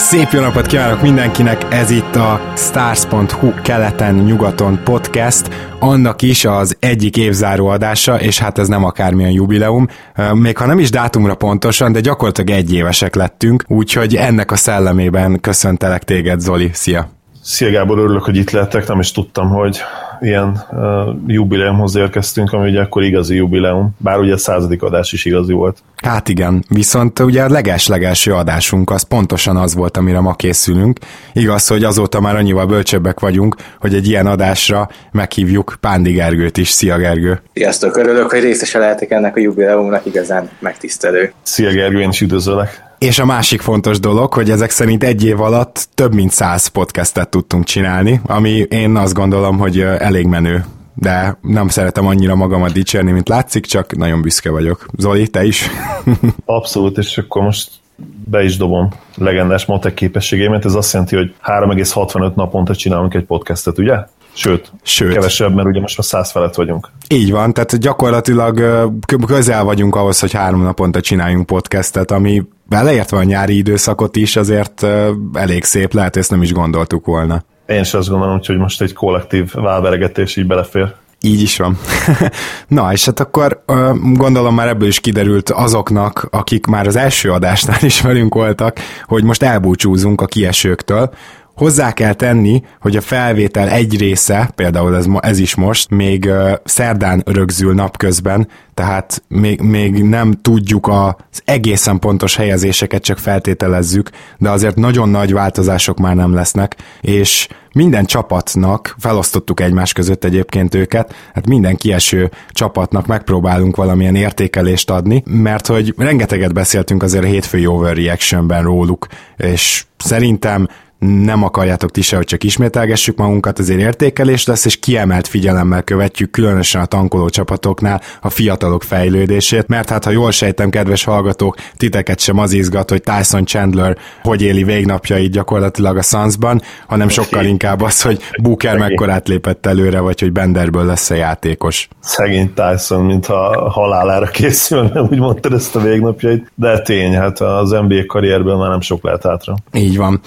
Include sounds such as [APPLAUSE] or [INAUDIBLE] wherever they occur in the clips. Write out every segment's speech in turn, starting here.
szép jó napot kívánok mindenkinek, ez itt a Stars.hu keleten-nyugaton podcast, annak is az egyik évzáró adása, és hát ez nem akármilyen jubileum, még ha nem is dátumra pontosan, de gyakorlatilag egy évesek lettünk, úgyhogy ennek a szellemében köszöntelek téged, Zoli, szia! Szia Gábor, örülök, hogy itt lettek, nem is tudtam, hogy ilyen uh, jubileumhoz érkeztünk, ami ugye akkor igazi jubileum, bár ugye a századik adás is igazi volt. Hát igen, viszont ugye a leges-legelső adásunk az pontosan az volt, amire ma készülünk. Igaz, hogy azóta már annyival bölcsebbek vagyunk, hogy egy ilyen adásra meghívjuk Pándi Gergőt is. Szia Gergő! Sziasztok, örülök, hogy részese lehetek ennek a jubileumnak, igazán megtisztelő. Szia Gergő, én is üdvözöllek! És a másik fontos dolog, hogy ezek szerint egy év alatt több mint száz podcastet tudtunk csinálni, ami én azt gondolom, hogy elég menő de nem szeretem annyira magamat dicsérni, mint látszik, csak nagyon büszke vagyok. Zoli, te is? [LAUGHS] Abszolút, és akkor most be is dobom legendás matek képességeimet, ez azt jelenti, hogy 3,65 naponta csinálunk egy podcastet, ugye? Sőt, Sőt, kevesebb, mert ugye most már száz felett vagyunk. Így van, tehát gyakorlatilag közel vagyunk ahhoz, hogy három naponta csináljunk podcastet, ami beleértve a nyári időszakot is, azért elég szép, lehet, ezt nem is gondoltuk volna. Én is azt gondolom, hogy most egy kollektív válveregetés így belefér. Így is van. [LAUGHS] Na, és hát akkor gondolom már ebből is kiderült azoknak, akik már az első adásnál is velünk voltak, hogy most elbúcsúzunk a kiesőktől, Hozzá kell tenni, hogy a felvétel egy része, például ez, ez is most, még uh, szerdán rögzül napközben, tehát még, még nem tudjuk az egészen pontos helyezéseket, csak feltételezzük, de azért nagyon nagy változások már nem lesznek, és minden csapatnak, felosztottuk egymás között egyébként őket, hát minden kieső csapatnak megpróbálunk valamilyen értékelést adni, mert hogy rengeteget beszéltünk azért a hétfői overreactionben róluk, és szerintem nem akarjátok ti se, hogy csak ismételgessük magunkat, azért értékelés lesz, és kiemelt figyelemmel követjük, különösen a tankoló csapatoknál a fiatalok fejlődését, mert hát ha jól sejtem, kedves hallgatók, titeket sem az izgat, hogy Tyson Chandler hogy éli végnapjait gyakorlatilag a Sunsban, hanem sokkal inkább az, hogy Booker mekkorát lépett előre, vagy hogy Benderből lesz a játékos. Szegény Tyson, mintha halálára készülne, [LAUGHS] úgy mondtad ezt a végnapjait, de tény, hát az NBA karrierből már nem sok lehet hátra. Így van.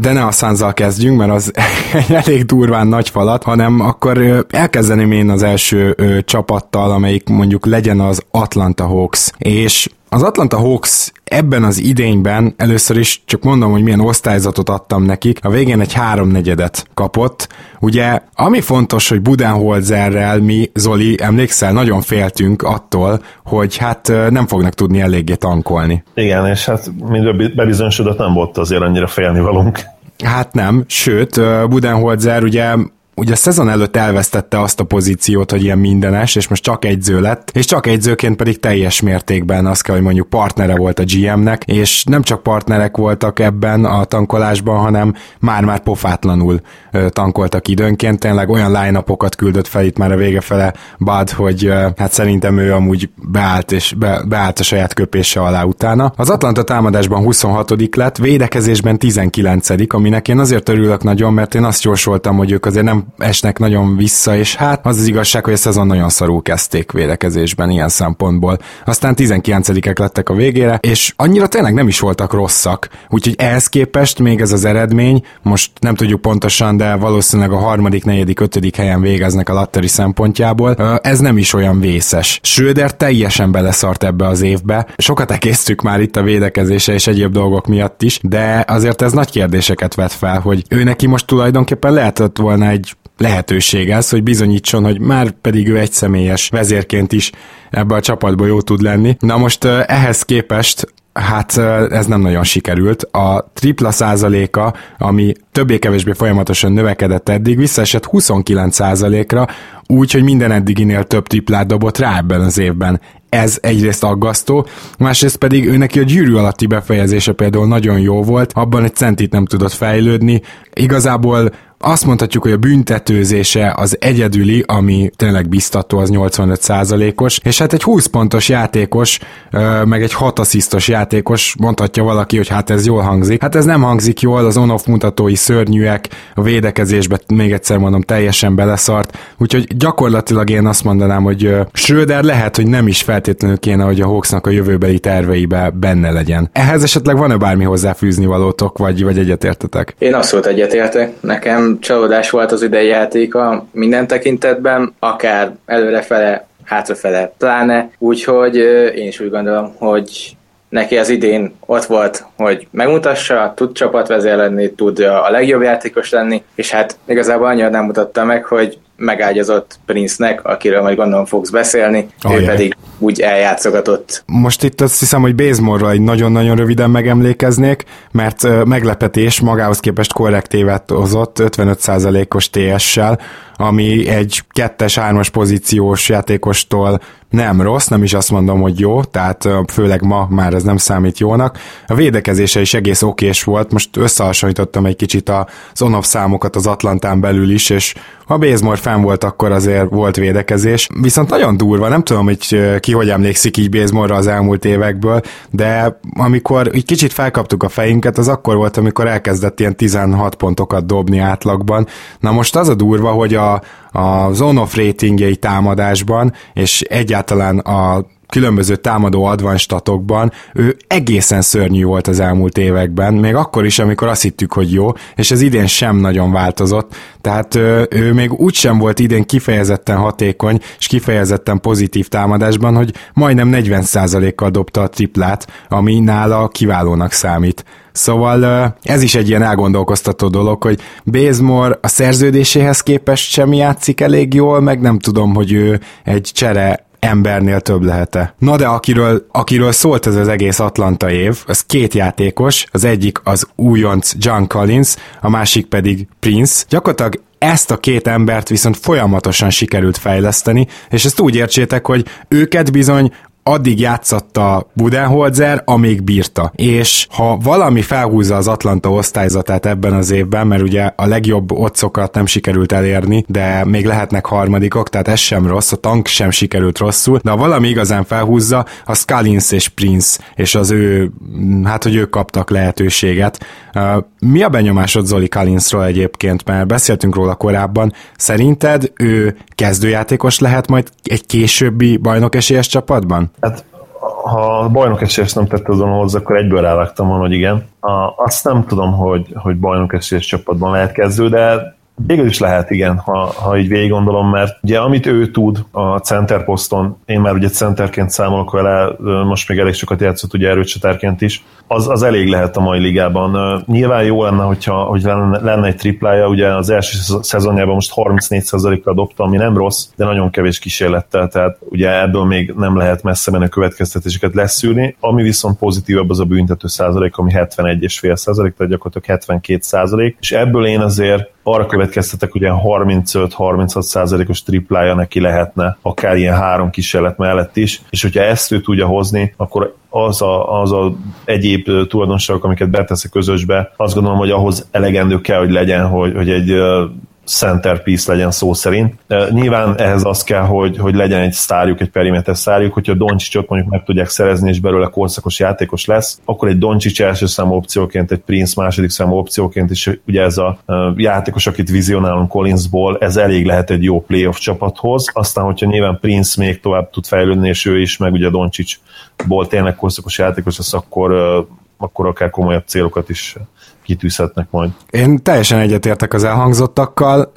De ne a suns kezdjünk, mert az [LAUGHS] egy elég durván nagy falat, hanem akkor elkezdeném én az első csapattal, amelyik mondjuk legyen az Atlanta Hawks. És az Atlanta Hawks ebben az idényben először is csak mondom, hogy milyen osztályzatot adtam nekik. A végén egy háromnegyedet kapott. Ugye, ami fontos, hogy Budenholzerrel mi, Zoli, emlékszel, nagyon féltünk attól, hogy hát nem fognak tudni eléggé tankolni. Igen, és hát mind bebizonyosodott nem volt azért annyira félnivalónk. Hát nem, sőt, Budenholzer ugye ugye a szezon előtt elvesztette azt a pozíciót, hogy ilyen mindenes, és most csak egyző lett, és csak egyzőként pedig teljes mértékben azt kell, hogy mondjuk partnere volt a GM-nek, és nem csak partnerek voltak ebben a tankolásban, hanem már-már pofátlanul tankoltak időnként, tényleg olyan line küldött fel itt már a vége fele Bud, hogy hát szerintem ő amúgy beállt, és be, beállt a saját köpése alá utána. Az Atlanta támadásban 26 lett, védekezésben 19 aminek én azért örülök nagyon, mert én azt jósoltam, hogy ők azért nem esnek nagyon vissza, és hát az az igazság, hogy a szezon nagyon szarul kezdték védekezésben ilyen szempontból. Aztán 19-ek lettek a végére, és annyira tényleg nem is voltak rosszak, úgyhogy ehhez képest még ez az eredmény, most nem tudjuk pontosan, de valószínűleg a harmadik, negyedik, ötödik helyen végeznek a latteri szempontjából, ez nem is olyan vészes. Schröder teljesen beleszart ebbe az évbe, sokat ekésztük már itt a védekezése és egyéb dolgok miatt is, de azért ez nagy kérdéseket vet fel, hogy ő neki most tulajdonképpen lehetett volna egy lehetőség ez, hogy bizonyítson, hogy már pedig ő egy személyes vezérként is ebbe a csapatba jó tud lenni. Na most ehhez képest Hát ez nem nagyon sikerült. A tripla százaléka, ami többé-kevésbé folyamatosan növekedett eddig, visszaesett 29 százalékra, úgy, hogy minden eddiginél több triplát dobott rá ebben az évben. Ez egyrészt aggasztó, másrészt pedig ő neki a gyűrű alatti befejezése például nagyon jó volt, abban egy centit nem tudott fejlődni. Igazából azt mondhatjuk, hogy a büntetőzése az egyedüli, ami tényleg biztató, az 85%-os, és hát egy 20 pontos játékos, meg egy 6 asszisztos játékos, mondhatja valaki, hogy hát ez jól hangzik. Hát ez nem hangzik jól, az on-off mutatói szörnyűek, a védekezésbe még egyszer mondom teljesen beleszart, úgyhogy gyakorlatilag én azt mondanám, hogy Schröder lehet, hogy nem is feltétlenül kéne, hogy a Hawksnak a jövőbeli terveibe benne legyen. Ehhez esetleg van-e bármi hozzáfűzni valótok, vagy, vagy egyetértetek? Én abszolút egyetértek. Nekem csalódás volt az idei játéka minden tekintetben, akár előrefele, hátrafele pláne, úgyhogy én is úgy gondolom, hogy neki az idén ott volt, hogy megmutassa, tud csapatvezér lenni, tud a legjobb játékos lenni, és hát igazából annyira nem mutatta meg, hogy megágyazott Prince-nek, akiről majd gondolom fogsz beszélni, oh, ő jaj. pedig úgy eljátszogatott. Most itt azt hiszem, hogy Bazemore-ra egy nagyon-nagyon röviden megemlékeznék, mert meglepetés magához képest korrektívet hozott 55%-os TS-sel, ami egy kettes-hármas pozíciós játékostól nem rossz, nem is azt mondom, hogy jó, tehát főleg ma már ez nem számít jónak. A védekezése is egész okés volt, most összehasonlítottam egy kicsit az on számokat az Atlantán belül is, és ha Bazemore fenn volt, akkor azért volt védekezés. Viszont nagyon durva, nem tudom, hogy ki hogy emlékszik így Bazemore az elmúlt évekből, de amikor egy kicsit felkaptuk a fejünket, az akkor volt, amikor elkezdett ilyen 16 pontokat dobni átlagban. Na most az a durva, hogy a, a zone-off ratingjei támadásban, és egyáltalán a különböző támadó advanstatokban, ő egészen szörnyű volt az elmúlt években, még akkor is, amikor azt hittük, hogy jó, és ez idén sem nagyon változott, tehát ő, ő még úgy sem volt idén kifejezetten hatékony, és kifejezetten pozitív támadásban, hogy majdnem 40%-kal dobta a triplát, ami nála kiválónak számít. Szóval ez is egy ilyen elgondolkoztató dolog, hogy Bazemore a szerződéséhez képest sem játszik elég jól, meg nem tudom, hogy ő egy csere embernél több lehet-e. Na de akiről, akiről szólt ez az egész Atlanta év, az két játékos, az egyik az újonc John Collins, a másik pedig Prince. Gyakorlatilag ezt a két embert viszont folyamatosan sikerült fejleszteni, és ezt úgy értsétek, hogy őket bizony addig játszatta Budenholzer, amíg bírta. És ha valami felhúzza az Atlanta osztályzatát ebben az évben, mert ugye a legjobb otcokat nem sikerült elérni, de még lehetnek harmadikok, tehát ez sem rossz, a tank sem sikerült rosszul, de ha valami igazán felhúzza, az Sculins és Prince, és az ő, hát hogy ők kaptak lehetőséget. Mi a benyomásod Zoli Cullinsról egyébként, mert beszéltünk róla korábban, szerinted ő kezdőjátékos lehet majd egy későbbi bajnokesélyes csapatban? Hát ha a bajnok esélyes nem tette azon hozzá, akkor egyből rávágtam volna, hogy igen. A, azt nem tudom, hogy, hogy bajnok esélyes csapatban lehet kezdő, de Végül is lehet, igen, ha, ha így végig gondolom, mert ugye amit ő tud a center poszton, én már ugye centerként számolok vele, most még elég sokat játszott ugye erőcsatárként is, az, az elég lehet a mai ligában. Nyilván jó lenne, hogyha hogy lenne, lenne egy triplája, ugye az első szezonjában most 34%-kal dobta, ami nem rossz, de nagyon kevés kísérlettel, tehát ugye ebből még nem lehet messze menő következtetéseket leszűrni. Ami viszont pozitívabb az a büntető százalék, ami 71,5 százalék, tehát gyakorlatilag 72 százalék, és ebből én azért arra következtetek, ilyen 35-36 százalékos triplája neki lehetne, akár ilyen három kísérlet mellett is, és hogyha ezt ő tudja hozni, akkor az a, az a egyéb tulajdonságok, amiket betesz a közösbe, azt gondolom, hogy ahhoz elegendő kell, hogy legyen, hogy, hogy egy centerpiece legyen szó szerint. Nyilván ehhez az kell, hogy, hogy legyen egy sztárjuk, egy perimeter sztárjuk, hogyha Doncsicsot mondjuk meg tudják szerezni, és belőle korszakos játékos lesz, akkor egy Doncsics első számú opcióként, egy Prince második számú opcióként is ugye ez a játékos, akit vizionálunk Collinsból, ez elég lehet egy jó playoff csapathoz. Aztán, hogyha nyilván Prince még tovább tud fejlődni, és ő is, meg ugye Doncsicsból tényleg korszakos játékos lesz, akkor akkor akár komolyabb célokat is kitűzhetnek majd. Én teljesen egyetértek az elhangzottakkal,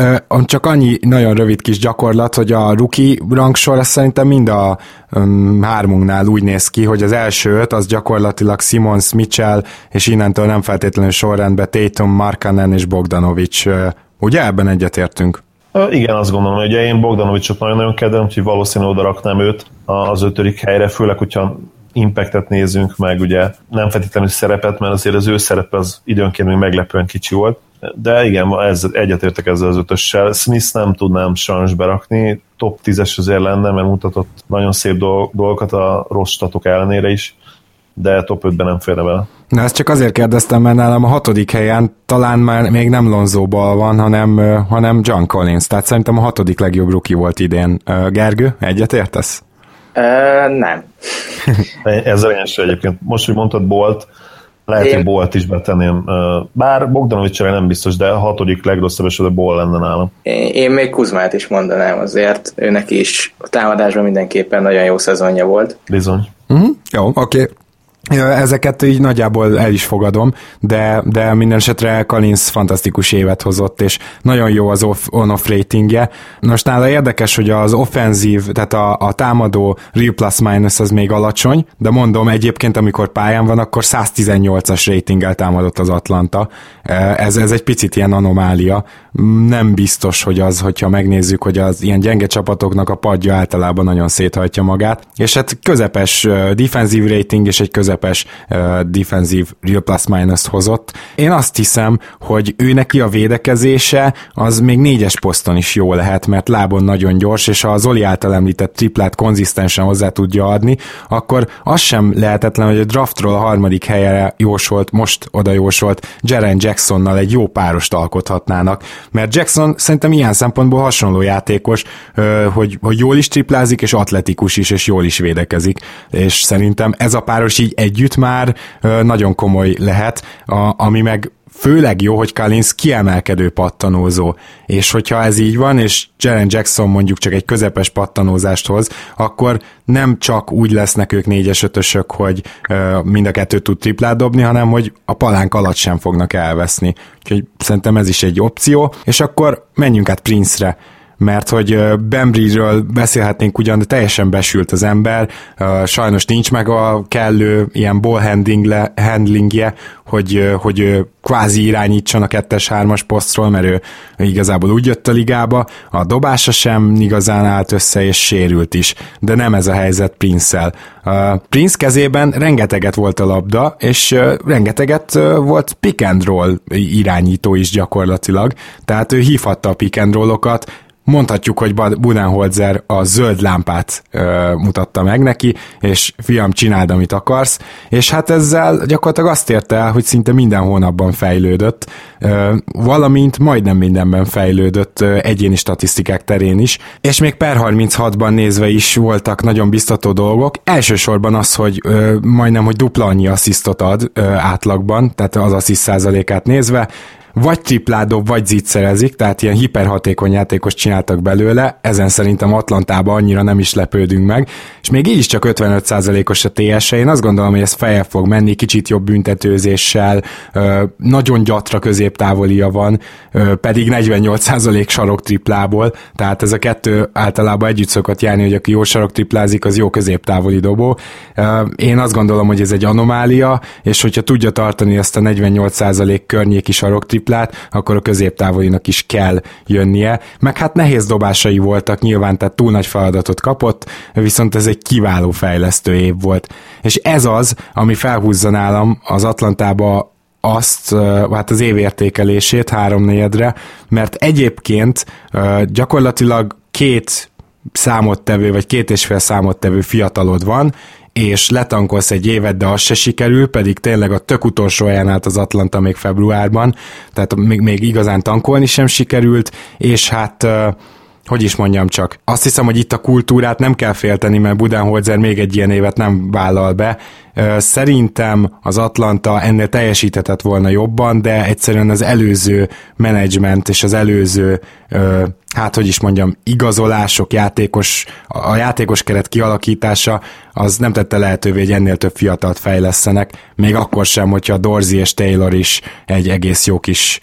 csak annyi nagyon rövid kis gyakorlat, hogy a rookie rangsor szerintem mind a um, hármunknál úgy néz ki, hogy az első öt az gyakorlatilag Simons, Mitchell, és innentől nem feltétlenül sorrendben Tatum, Markanen és Bogdanovics. Ugye ebben egyetértünk? Igen, azt gondolom, hogy én Bogdanovicsot nagyon-nagyon kedvem, úgyhogy valószínűleg oda raknám őt az ötödik helyre, főleg, hogyha impactet nézünk meg, ugye nem feltétlenül szerepet, mert azért az ő szerepe az időnként még meglepően kicsi volt, de igen, ez, egyetértek ezzel az ötössel. Smith nem tudnám sajnos berakni, top 10-es azért lenne, mert mutatott nagyon szép dolgokat a rossz statok ellenére is, de top 5-ben nem férne bele. Na ezt csak azért kérdeztem, mert nálam a hatodik helyen talán már még nem Lonzóból van, hanem, hanem John Collins, tehát szerintem a hatodik legjobb ruki volt idén. Gergő, egyet értesz? Uh, nem. Ezzel én sem egyébként. Most, hogy mondtad Bolt, lehet, én... hogy Bolt is betenném. Bár bogdanovics nem biztos, de a hatodik legrosszabb esetben Bol lenne nálam. Én, még Kuzmát is mondanám azért. Őnek is a támadásban mindenképpen nagyon jó szezonja volt. Bizony. Uh-huh. Jó, oké. Okay. Ezeket így nagyjából el is fogadom, de, de minden esetre Kalins fantasztikus évet hozott, és nagyon jó az off, on-off ratingje. Most nála érdekes, hogy az offenzív, tehát a, a támadó real plus minus az még alacsony, de mondom egyébként, amikor pályán van, akkor 118-as ratinggel támadott az Atlanta. Ez, ez egy picit ilyen anomália. Nem biztos, hogy az, hogyha megnézzük, hogy az ilyen gyenge csapatoknak a padja általában nagyon széthajtja magát, és hát közepes defensív rating és egy közepes közepes uh, defensív real plus minus hozott. Én azt hiszem, hogy ő neki a védekezése az még négyes poszton is jó lehet, mert lábon nagyon gyors, és ha az Oli által említett triplát konzisztensen hozzá tudja adni, akkor az sem lehetetlen, hogy a draftról a harmadik helyre jósolt, most oda jósolt Jaren Jacksonnal egy jó párost alkothatnának, mert Jackson szerintem ilyen szempontból hasonló játékos, hogy, hogy jól is triplázik, és atletikus is, és jól is védekezik, és szerintem ez a páros így együtt már nagyon komoly lehet, ami meg főleg jó, hogy Collins kiemelkedő pattanózó, és hogyha ez így van, és Jaren Jackson mondjuk csak egy közepes pattanózást hoz, akkor nem csak úgy lesznek ők négyes ötösök, hogy mind a kettő tud triplát dobni, hanem hogy a palánk alatt sem fognak elveszni. Úgyhogy szerintem ez is egy opció, és akkor menjünk át Prince-re mert hogy Bembry-ről beszélhetnénk ugyan, de teljesen besült az ember, sajnos nincs meg a kellő ilyen ball handlingje, hogy, hogy kvázi irányítson a kettes-hármas posztról, mert ő igazából úgy jött a ligába, a dobása sem igazán állt össze, és sérült is, de nem ez a helyzet Prince-el. Prince kezében rengeteget volt a labda, és rengeteget volt pick and roll irányító is gyakorlatilag, tehát ő hívhatta a pick and rollokat, mondhatjuk, hogy Budenholzer a zöld lámpát ö, mutatta meg neki, és fiam, csináld, amit akarsz, és hát ezzel gyakorlatilag azt érte el, hogy szinte minden hónapban fejlődött, ö, valamint majdnem mindenben fejlődött ö, egyéni statisztikák terén is, és még per 36-ban nézve is voltak nagyon biztató dolgok. Elsősorban az, hogy ö, majdnem, hogy dupla annyi asszisztot ad ö, átlagban, tehát az assziszt százalékát nézve, vagy triplát dob, vagy zicserezik, tehát ilyen hiperhatékony játékos csináltak belőle, ezen szerintem Atlantában annyira nem is lepődünk meg, és még így is csak 55%-os a ts -e. én azt gondolom, hogy ez feje fog menni, kicsit jobb büntetőzéssel, nagyon gyatra középtávolia van, pedig 48% sarok triplából, tehát ez a kettő általában együtt szokott járni, hogy aki jó sarok triplázik, az jó középtávoli dobó. Én azt gondolom, hogy ez egy anomália, és hogyha tudja tartani ezt a 48% környéki sarok triplát, akkor a középtávolinak is kell jönnie. Meg hát nehéz dobásai voltak nyilván, tehát túl nagy feladatot kapott, viszont ez egy kiváló fejlesztő év volt. És ez az, ami felhúzza nálam az Atlantába azt, hát az évértékelését háromnegyedre, mert egyébként gyakorlatilag két számottevő, vagy két és fél számottevő fiatalod van, és letankolsz egy évet, de az se sikerül, pedig tényleg a tök utolsó helyen állt az Atlanta még februárban, tehát még, még igazán tankolni sem sikerült, és hát hogy is mondjam csak, azt hiszem, hogy itt a kultúrát nem kell félteni, mert Budenholzer még egy ilyen évet nem vállal be. Szerintem az Atlanta ennél teljesíthetett volna jobban, de egyszerűen az előző menedzsment és az előző, hát hogy is mondjam, igazolások, játékos, a játékos keret kialakítása, az nem tette lehetővé, hogy ennél több fiatalt fejlesztenek, még akkor sem, hogyha Dorzi és Taylor is egy egész jó kis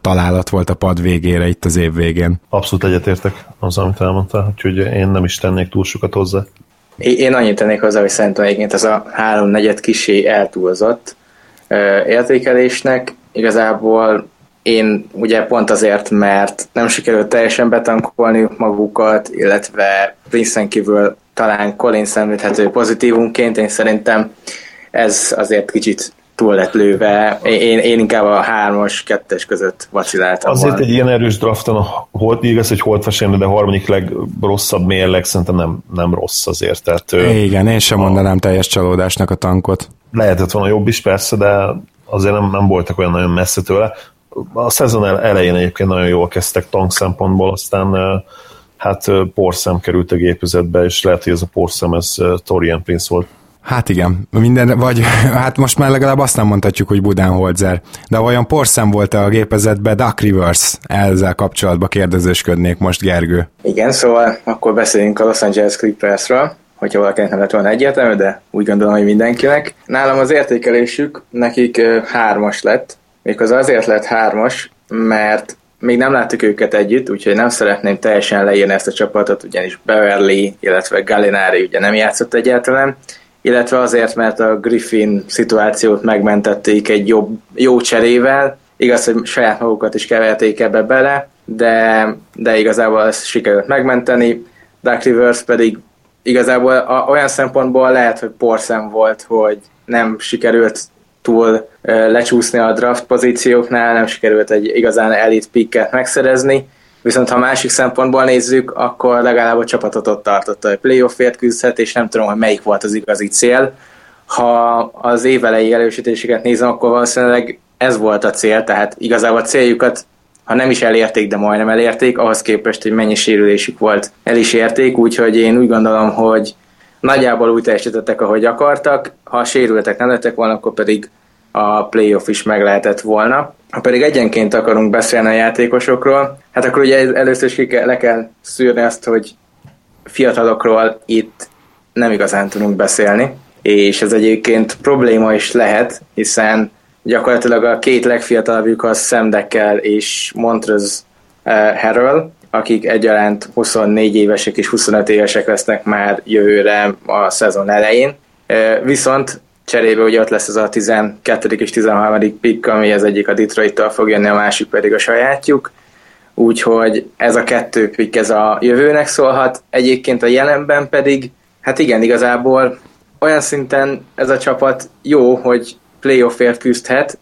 találat volt a pad végére itt az év végén. Abszolút egyetértek az, amit elmondtál, úgyhogy én nem is tennék túl sokat hozzá. Én annyit tennék hozzá, hogy szerintem egyébként ez a három-negyed kisé eltúlzott értékelésnek. Igazából én ugye pont azért, mert nem sikerült teljesen betankolni magukat, illetve Princeton kívül talán Colin szemlíthető pozitívunként, én szerintem ez azért kicsit túl lett lőve. Én, én inkább a hármas, kettes között vaciláltam. Azért van. egy ilyen erős drafton, holt, igaz, hogy holt de a harmadik legrosszabb mérleg szerintem nem, nem rossz azért. Tehát, Igen, én sem mondanám teljes csalódásnak a tankot. lehetett volna jobb is persze, de azért nem, nem voltak olyan nagyon messze tőle. A szezon elején egyébként nagyon jól kezdtek tank szempontból, aztán hát porszem került a gépezetbe, és lehet, hogy ez a porszem, ez Torian Prince volt. Hát igen, minden, vagy [LAUGHS] hát most már legalább azt nem mondhatjuk, hogy Budenholzer, de olyan porszem volt a gépezetben, Duck Rivers, ezzel kapcsolatban kérdezősködnék most, Gergő. Igen, szóval akkor beszéljünk a Los Angeles Clippersről, hogyha valakinek nem lett volna egyértelmű, de úgy gondolom, hogy mindenkinek. Nálam az értékelésük nekik hármas lett, méghozzá azért lett hármas, mert még nem láttuk őket együtt, úgyhogy nem szeretném teljesen leírni ezt a csapatot, ugyanis Beverly, illetve Gallinari ugye nem játszott egyáltalán, illetve azért, mert a Griffin szituációt megmentették egy jobb, jó cserével, igaz, hogy saját magukat is keverték ebbe bele, de, de igazából ezt sikerült megmenteni, Dark Rivers pedig igazából a, olyan szempontból lehet, hogy porszem volt, hogy nem sikerült túl lecsúszni a draft pozícióknál, nem sikerült egy igazán elit picket megszerezni, viszont ha másik szempontból nézzük, akkor legalább a csapatot ott tartotta, hogy playoffért küzdhet, és nem tudom, hogy melyik volt az igazi cél. Ha az évelei elősítéseket nézem, akkor valószínűleg ez volt a cél, tehát igazából a céljukat ha nem is elérték, de majdnem elérték, ahhoz képest, hogy mennyi sérülésük volt, el is érték, úgyhogy én úgy gondolom, hogy nagyjából úgy teljesítettek, ahogy akartak, ha sérültek nem lettek volna, akkor pedig a playoff is meg lehetett volna. Ha pedig egyenként akarunk beszélni a játékosokról, hát akkor ugye először is kell, le kell szűrni azt, hogy fiatalokról itt nem igazán tudunk beszélni, és ez egyébként probléma is lehet, hiszen gyakorlatilag a két legfiatalabbjuk az Sam Deckel és Montrez uh, Harrell, akik egyaránt 24 évesek és 25 évesek lesznek már jövőre a szezon elején. Uh, viszont cserébe ugye ott lesz az a 12. és 13. pick, ami az egyik a Detroit-tól fog jönni, a másik pedig a sajátjuk. Úgyhogy ez a kettő pick ez a jövőnek szólhat. Egyébként a jelenben pedig, hát igen, igazából olyan szinten ez a csapat jó, hogy playoffért küzdhet,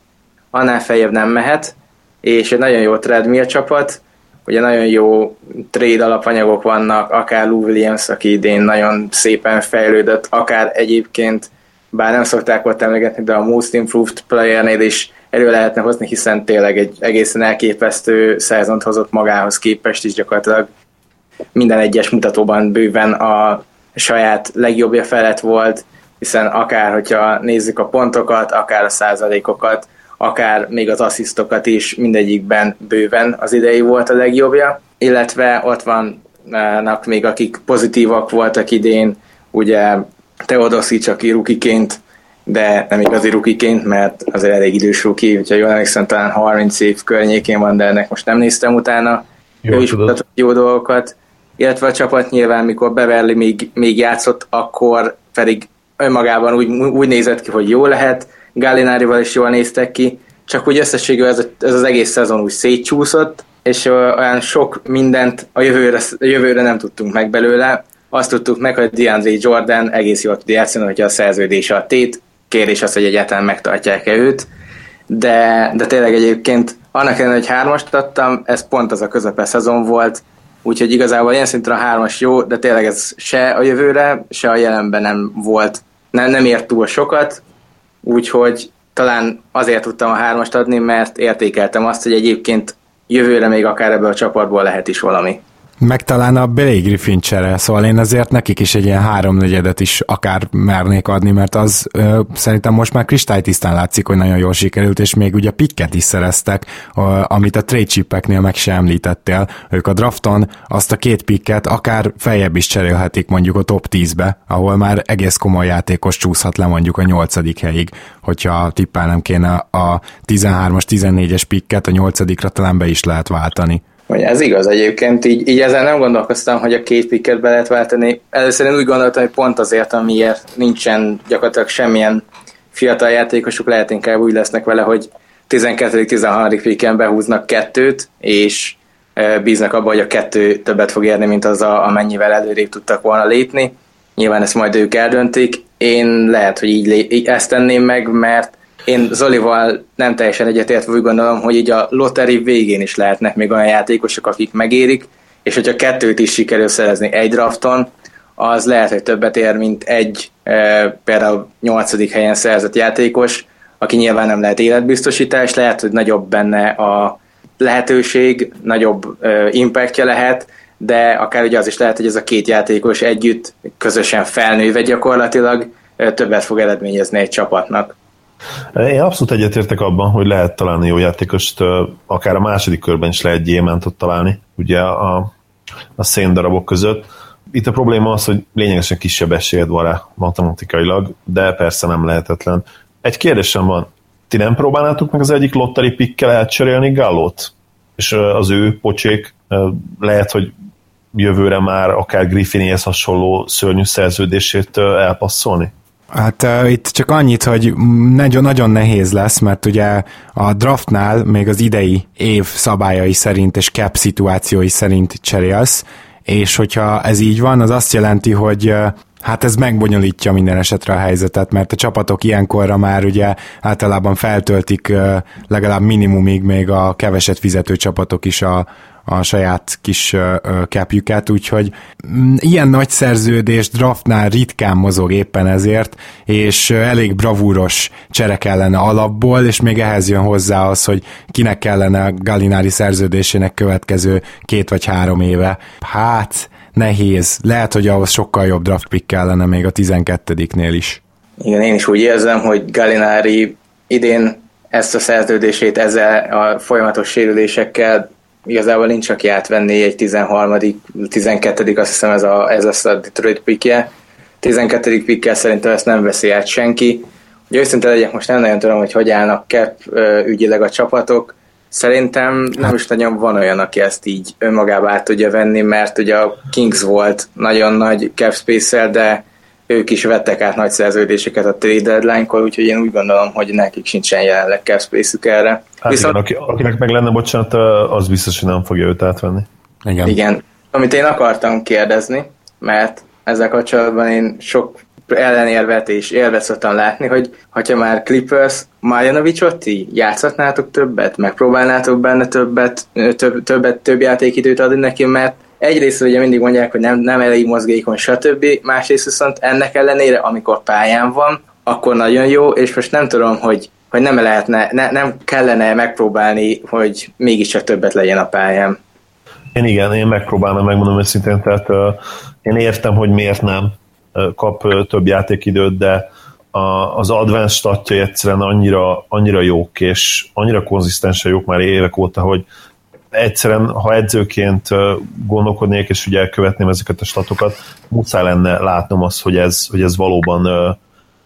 annál feljebb nem mehet, és egy nagyon jó treadmill csapat, ugye nagyon jó trade alapanyagok vannak, akár Lou Williams, aki idén nagyon szépen fejlődött, akár egyébként, bár nem szokták ott emlegetni, de a Most Improved Playernél is elő lehetne hozni, hiszen tényleg egy egészen elképesztő szezont hozott magához képest is gyakorlatilag. Minden egyes mutatóban bőven a saját legjobbja felett volt, hiszen akár, hogyha nézzük a pontokat, akár a százalékokat, akár még az asszisztokat is, mindegyikben bőven az idei volt a legjobbja, illetve ott vannak még akik pozitívak voltak idén, ugye Teodosic, aki rukiként, de nem igazi rukiként, mert azért elég idős ruki, hogyha jól emlékszem, talán 30 év környékén van, de ennek most nem néztem utána. Jó, ő is mutatott jó dolgokat, illetve a csapat nyilván, mikor Beverly még, még játszott, akkor pedig önmagában úgy, úgy nézett ki, hogy jó lehet, Gallinárival is jól néztek ki, csak úgy összességében ez, ez az egész szezon úgy szétcsúszott, és olyan sok mindent a jövőre, a jövőre nem tudtunk meg belőle. Azt tudtuk meg, hogy DeAndre Jordan egész jól tud játszani, hogyha a szerződése a tét. Kérdés az, hogy egyáltalán megtartják-e őt. De, de tényleg egyébként annak ellenére, hogy hármast adtam, ez pont az a közepe szezon volt, úgyhogy igazából ilyen szinten a hármas jó, de tényleg ez se a jövőre, se a jelenben nem volt nem, nem ért túl sokat, úgyhogy talán azért tudtam a hármast adni, mert értékeltem azt, hogy egyébként jövőre még akár ebből a csapatból lehet is valami. Meg talán a Billy Griffin csere, szóval én azért nekik is egy ilyen háromnegyedet is akár mernék adni, mert az ö, szerintem most már kristálytisztán látszik, hogy nagyon jól sikerült, és még ugye pikket is szereztek, ö, amit a trade chipeknél meg sem említettél. Ők a drafton azt a két pikket akár feljebb is cserélhetik mondjuk a top 10-be, ahol már egész komoly játékos csúszhat le mondjuk a nyolcadik helyig, hogyha tippelnem kéne a 13-as, 14-es pikket, a nyolcadikra talán be is lehet váltani. Hogy ez igaz egyébként, így, így ezzel nem gondolkoztam, hogy a két picket be lehet váltani. Először én úgy gondoltam, hogy pont azért, amiért nincsen gyakorlatilag semmilyen fiatal játékosuk, lehet inkább úgy lesznek vele, hogy 12.-13. picken behúznak kettőt, és bíznak abban, hogy a kettő többet fog érni, mint az, a, amennyivel előrébb tudtak volna lépni. Nyilván ezt majd ők eldöntik. Én lehet, hogy így, így ezt tenném meg, mert én Zolival nem teljesen egyetértve úgy gondolom, hogy így a lottery végén is lehetnek még olyan játékosok, akik megérik, és hogyha kettőt is sikerül szerezni egy drafton, az lehet, hogy többet ér, mint egy e, például nyolcadik helyen szerzett játékos, aki nyilván nem lehet életbiztosítás, lehet, hogy nagyobb benne a lehetőség, nagyobb e, impactja lehet, de akár ugye az is lehet, hogy ez a két játékos együtt közösen felnőve gyakorlatilag e, többet fog eredményezni egy csapatnak. Én abszolút egyetértek abban, hogy lehet találni jó játékost, akár a második körben is lehet gyémántot találni, ugye a, a széndarabok között. Itt a probléma az, hogy lényegesen kisebb esélyed van rá matematikailag, de persze nem lehetetlen. Egy kérdésem van, ti nem próbálnátok meg az egyik lotteri pikkel elcserélni Gallót? És az ő pocsék lehet, hogy jövőre már akár Griffinihez hasonló szörnyű szerződését elpasszolni? Hát uh, itt csak annyit, hogy nagyon, nagyon nehéz lesz, mert ugye a draftnál még az idei év szabályai szerint és cap szituációi szerint cserélsz, és hogyha ez így van, az azt jelenti, hogy uh, Hát ez megbonyolítja minden esetre a helyzetet, mert a csapatok ilyenkorra már ugye általában feltöltik legalább minimumig még a keveset fizető csapatok is a, a saját kis capjüket, úgyhogy mm, ilyen nagy szerződés draftnál ritkán mozog éppen ezért, és elég bravúros csere kellene alapból, és még ehhez jön hozzá az, hogy kinek kellene Galinári szerződésének következő két vagy három éve. Hát, nehéz. Lehet, hogy ahhoz sokkal jobb draft pick kellene még a 12-nél is. Igen, én is úgy érzem, hogy Galinári idén ezt a szerződését ezzel a folyamatos sérülésekkel igazából nincs, aki átvenni egy 13 12 azt hiszem ez, a, ez lesz a Detroit pickje. 12. pickkel szerintem ezt nem veszi át senki. Ugye őszinte legyek, most nem nagyon tudom, hogy hogy állnak cap ügyileg a csapatok. Szerintem nem is nagyon van olyan, aki ezt így önmagába át tudja venni, mert ugye a Kings volt nagyon nagy cap space de ők is vettek át nagy szerződéseket a trade deadline-kor, úgyhogy én úgy gondolom, hogy nekik sincsen jelenleg cap space erre. Hát Viszont... igen, aki, akinek meg lenne, bocsánat, az biztos, hogy nem fogja őt átvenni. Igen. igen. Amit én akartam kérdezni, mert ezzel kapcsolatban én sok ellenérvet és élvet szoktam látni, hogy ha már Clippers Marjanovicsot ti játszhatnátok többet, megpróbálnátok benne többet, több, többet, több játékidőt adni neki, mert egyrészt ugye mindig mondják, hogy nem, nem elég mozgékony, stb. Másrészt viszont ennek ellenére, amikor pályán van, akkor nagyon jó, és most nem tudom, hogy, hogy nem lehetne, ne, nem kellene megpróbálni, hogy mégiscsak többet legyen a pályán. Én igen, én megpróbálom, megmondom őszintén, tehát uh, én értem, hogy miért nem kap uh, több játékidőt, de a, az advanced statjai egyszerűen annyira, annyira jók, és annyira konzisztensen jók már évek óta, hogy egyszerűen, ha edzőként gondolkodnék, és ugye követném ezeket a statokat, muszáj lenne látnom azt, hogy ez, hogy ez valóban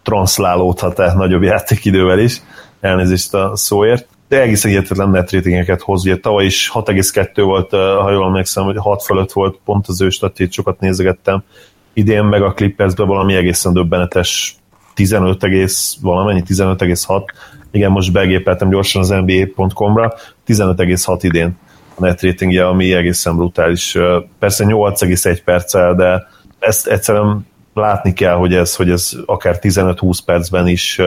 transzlálódhat-e nagyobb játékidővel is, elnézést a szóért. De egészen hihetetlen net ratingeket hoz. Ugye tavaly is 6,2 volt, ha jól emlékszem, hogy 6 fölött volt pont az ő statét, sokat nézegettem. Idén meg a Clippersben valami egészen döbbenetes 15, valamennyi, 15,6. Igen, most begépeltem gyorsan az NBA.com-ra, 15,6 idén net ratingje, ami egészen brutális. Persze 8,1 perccel, de ezt egyszerűen látni kell, hogy ez, hogy ez akár 15-20 percben is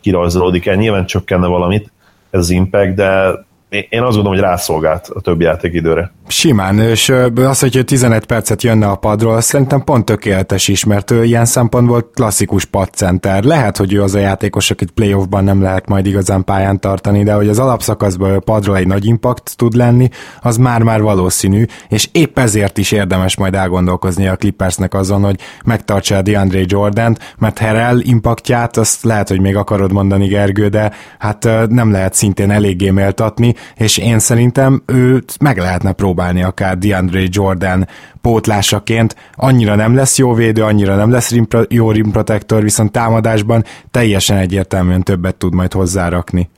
kirajzolódik el. Nyilván csökkenne valamit ez az impact, de én azt gondolom, hogy rászolgált a többi játékidőre. Simán, és az, hogy 11 percet jönne a padról, szerintem pont tökéletes is, mert ő ilyen szempontból klasszikus padcenter. Lehet, hogy ő az a játékos, akit playoffban nem lehet majd igazán pályán tartani, de hogy az alapszakaszban padról egy nagy impact tud lenni, az már-már valószínű, és épp ezért is érdemes majd elgondolkozni a Clippersnek azon, hogy megtartsa a DeAndre jordan mert Herel impaktját, azt lehet, hogy még akarod mondani Gergő, de hát nem lehet szintén eléggé méltatni, és én szerintem őt meg lehetne próbálni akár DeAndre Jordan pótlásaként. Annyira nem lesz jó védő, annyira nem lesz jó rim protector, viszont támadásban teljesen egyértelműen többet tud majd hozzárakni.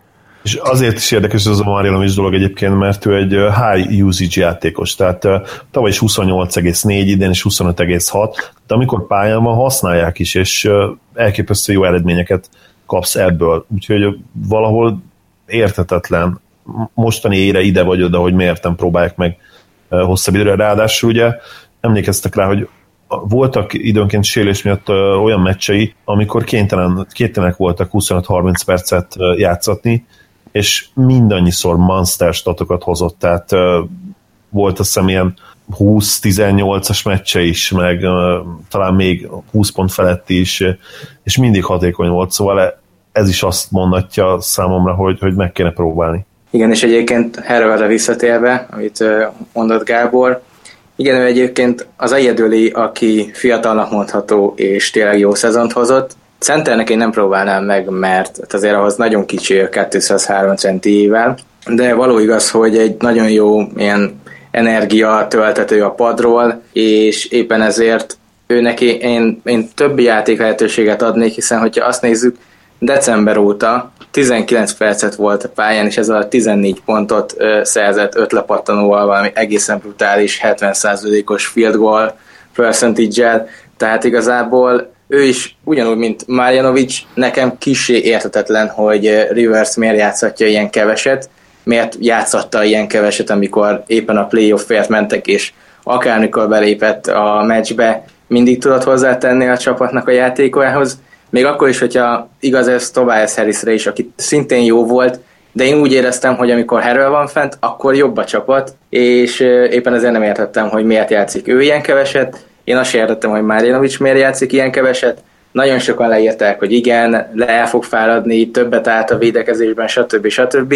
És azért is érdekes ez a Mariano is dolog egyébként, mert ő egy high usage játékos, tehát tavaly is 28,4, idén is 25,6, de amikor pályán van, használják is, és elképesztő jó eredményeket kapsz ebből. Úgyhogy valahol értetetlen mostani ére ide vagy oda, hogy miért nem próbálják meg hosszabb időre. Ráadásul ugye emlékeztek rá, hogy voltak időnként sérülés miatt olyan meccsei, amikor kénytelen, kénytelenek voltak 25-30 percet játszatni, és mindannyiszor monster statokat hozott, tehát volt azt hiszem ilyen 20-18-as meccse is, meg talán még 20 pont felett is, és mindig hatékony volt, szóval ez is azt mondatja számomra, hogy, hogy meg kéne próbálni. Igen, és egyébként Herverre visszatérve, amit mondott Gábor, igen, ő egyébként az egyedüli, aki fiatalnak mondható, és tényleg jó szezont hozott. Centernek én nem próbálnám meg, mert azért ahhoz nagyon kicsi a 203 centiével, de való igaz, hogy egy nagyon jó ilyen energia töltető a padról, és éppen ezért ő neki én, én több játék lehetőséget adnék, hiszen hogyha azt nézzük, december óta 19 percet volt a pályán, és ezzel a 14 pontot ö, szerzett 5 lepattanóval, valami egészen brutális 70%-os field goal percentage tehát igazából ő is ugyanúgy, mint Marjanovic, nekem kisé értetetlen, hogy Rivers miért játszhatja ilyen keveset, miért játszatta ilyen keveset, amikor éppen a playoffért mentek, és akármikor belépett a meccsbe, mindig tudott hozzátenni a csapatnak a játékolához, még akkor is, hogyha igaz ez Tobias Harrisre is, aki szintén jó volt, de én úgy éreztem, hogy amikor Harrell van fent, akkor jobb a csapat, és éppen ezért nem értettem, hogy miért játszik ő ilyen keveset, én azt sem értettem, hogy Marjanovic miért játszik ilyen keveset, nagyon sokan leírták, hogy igen, le el fog fáradni, többet állt a védekezésben, stb. stb.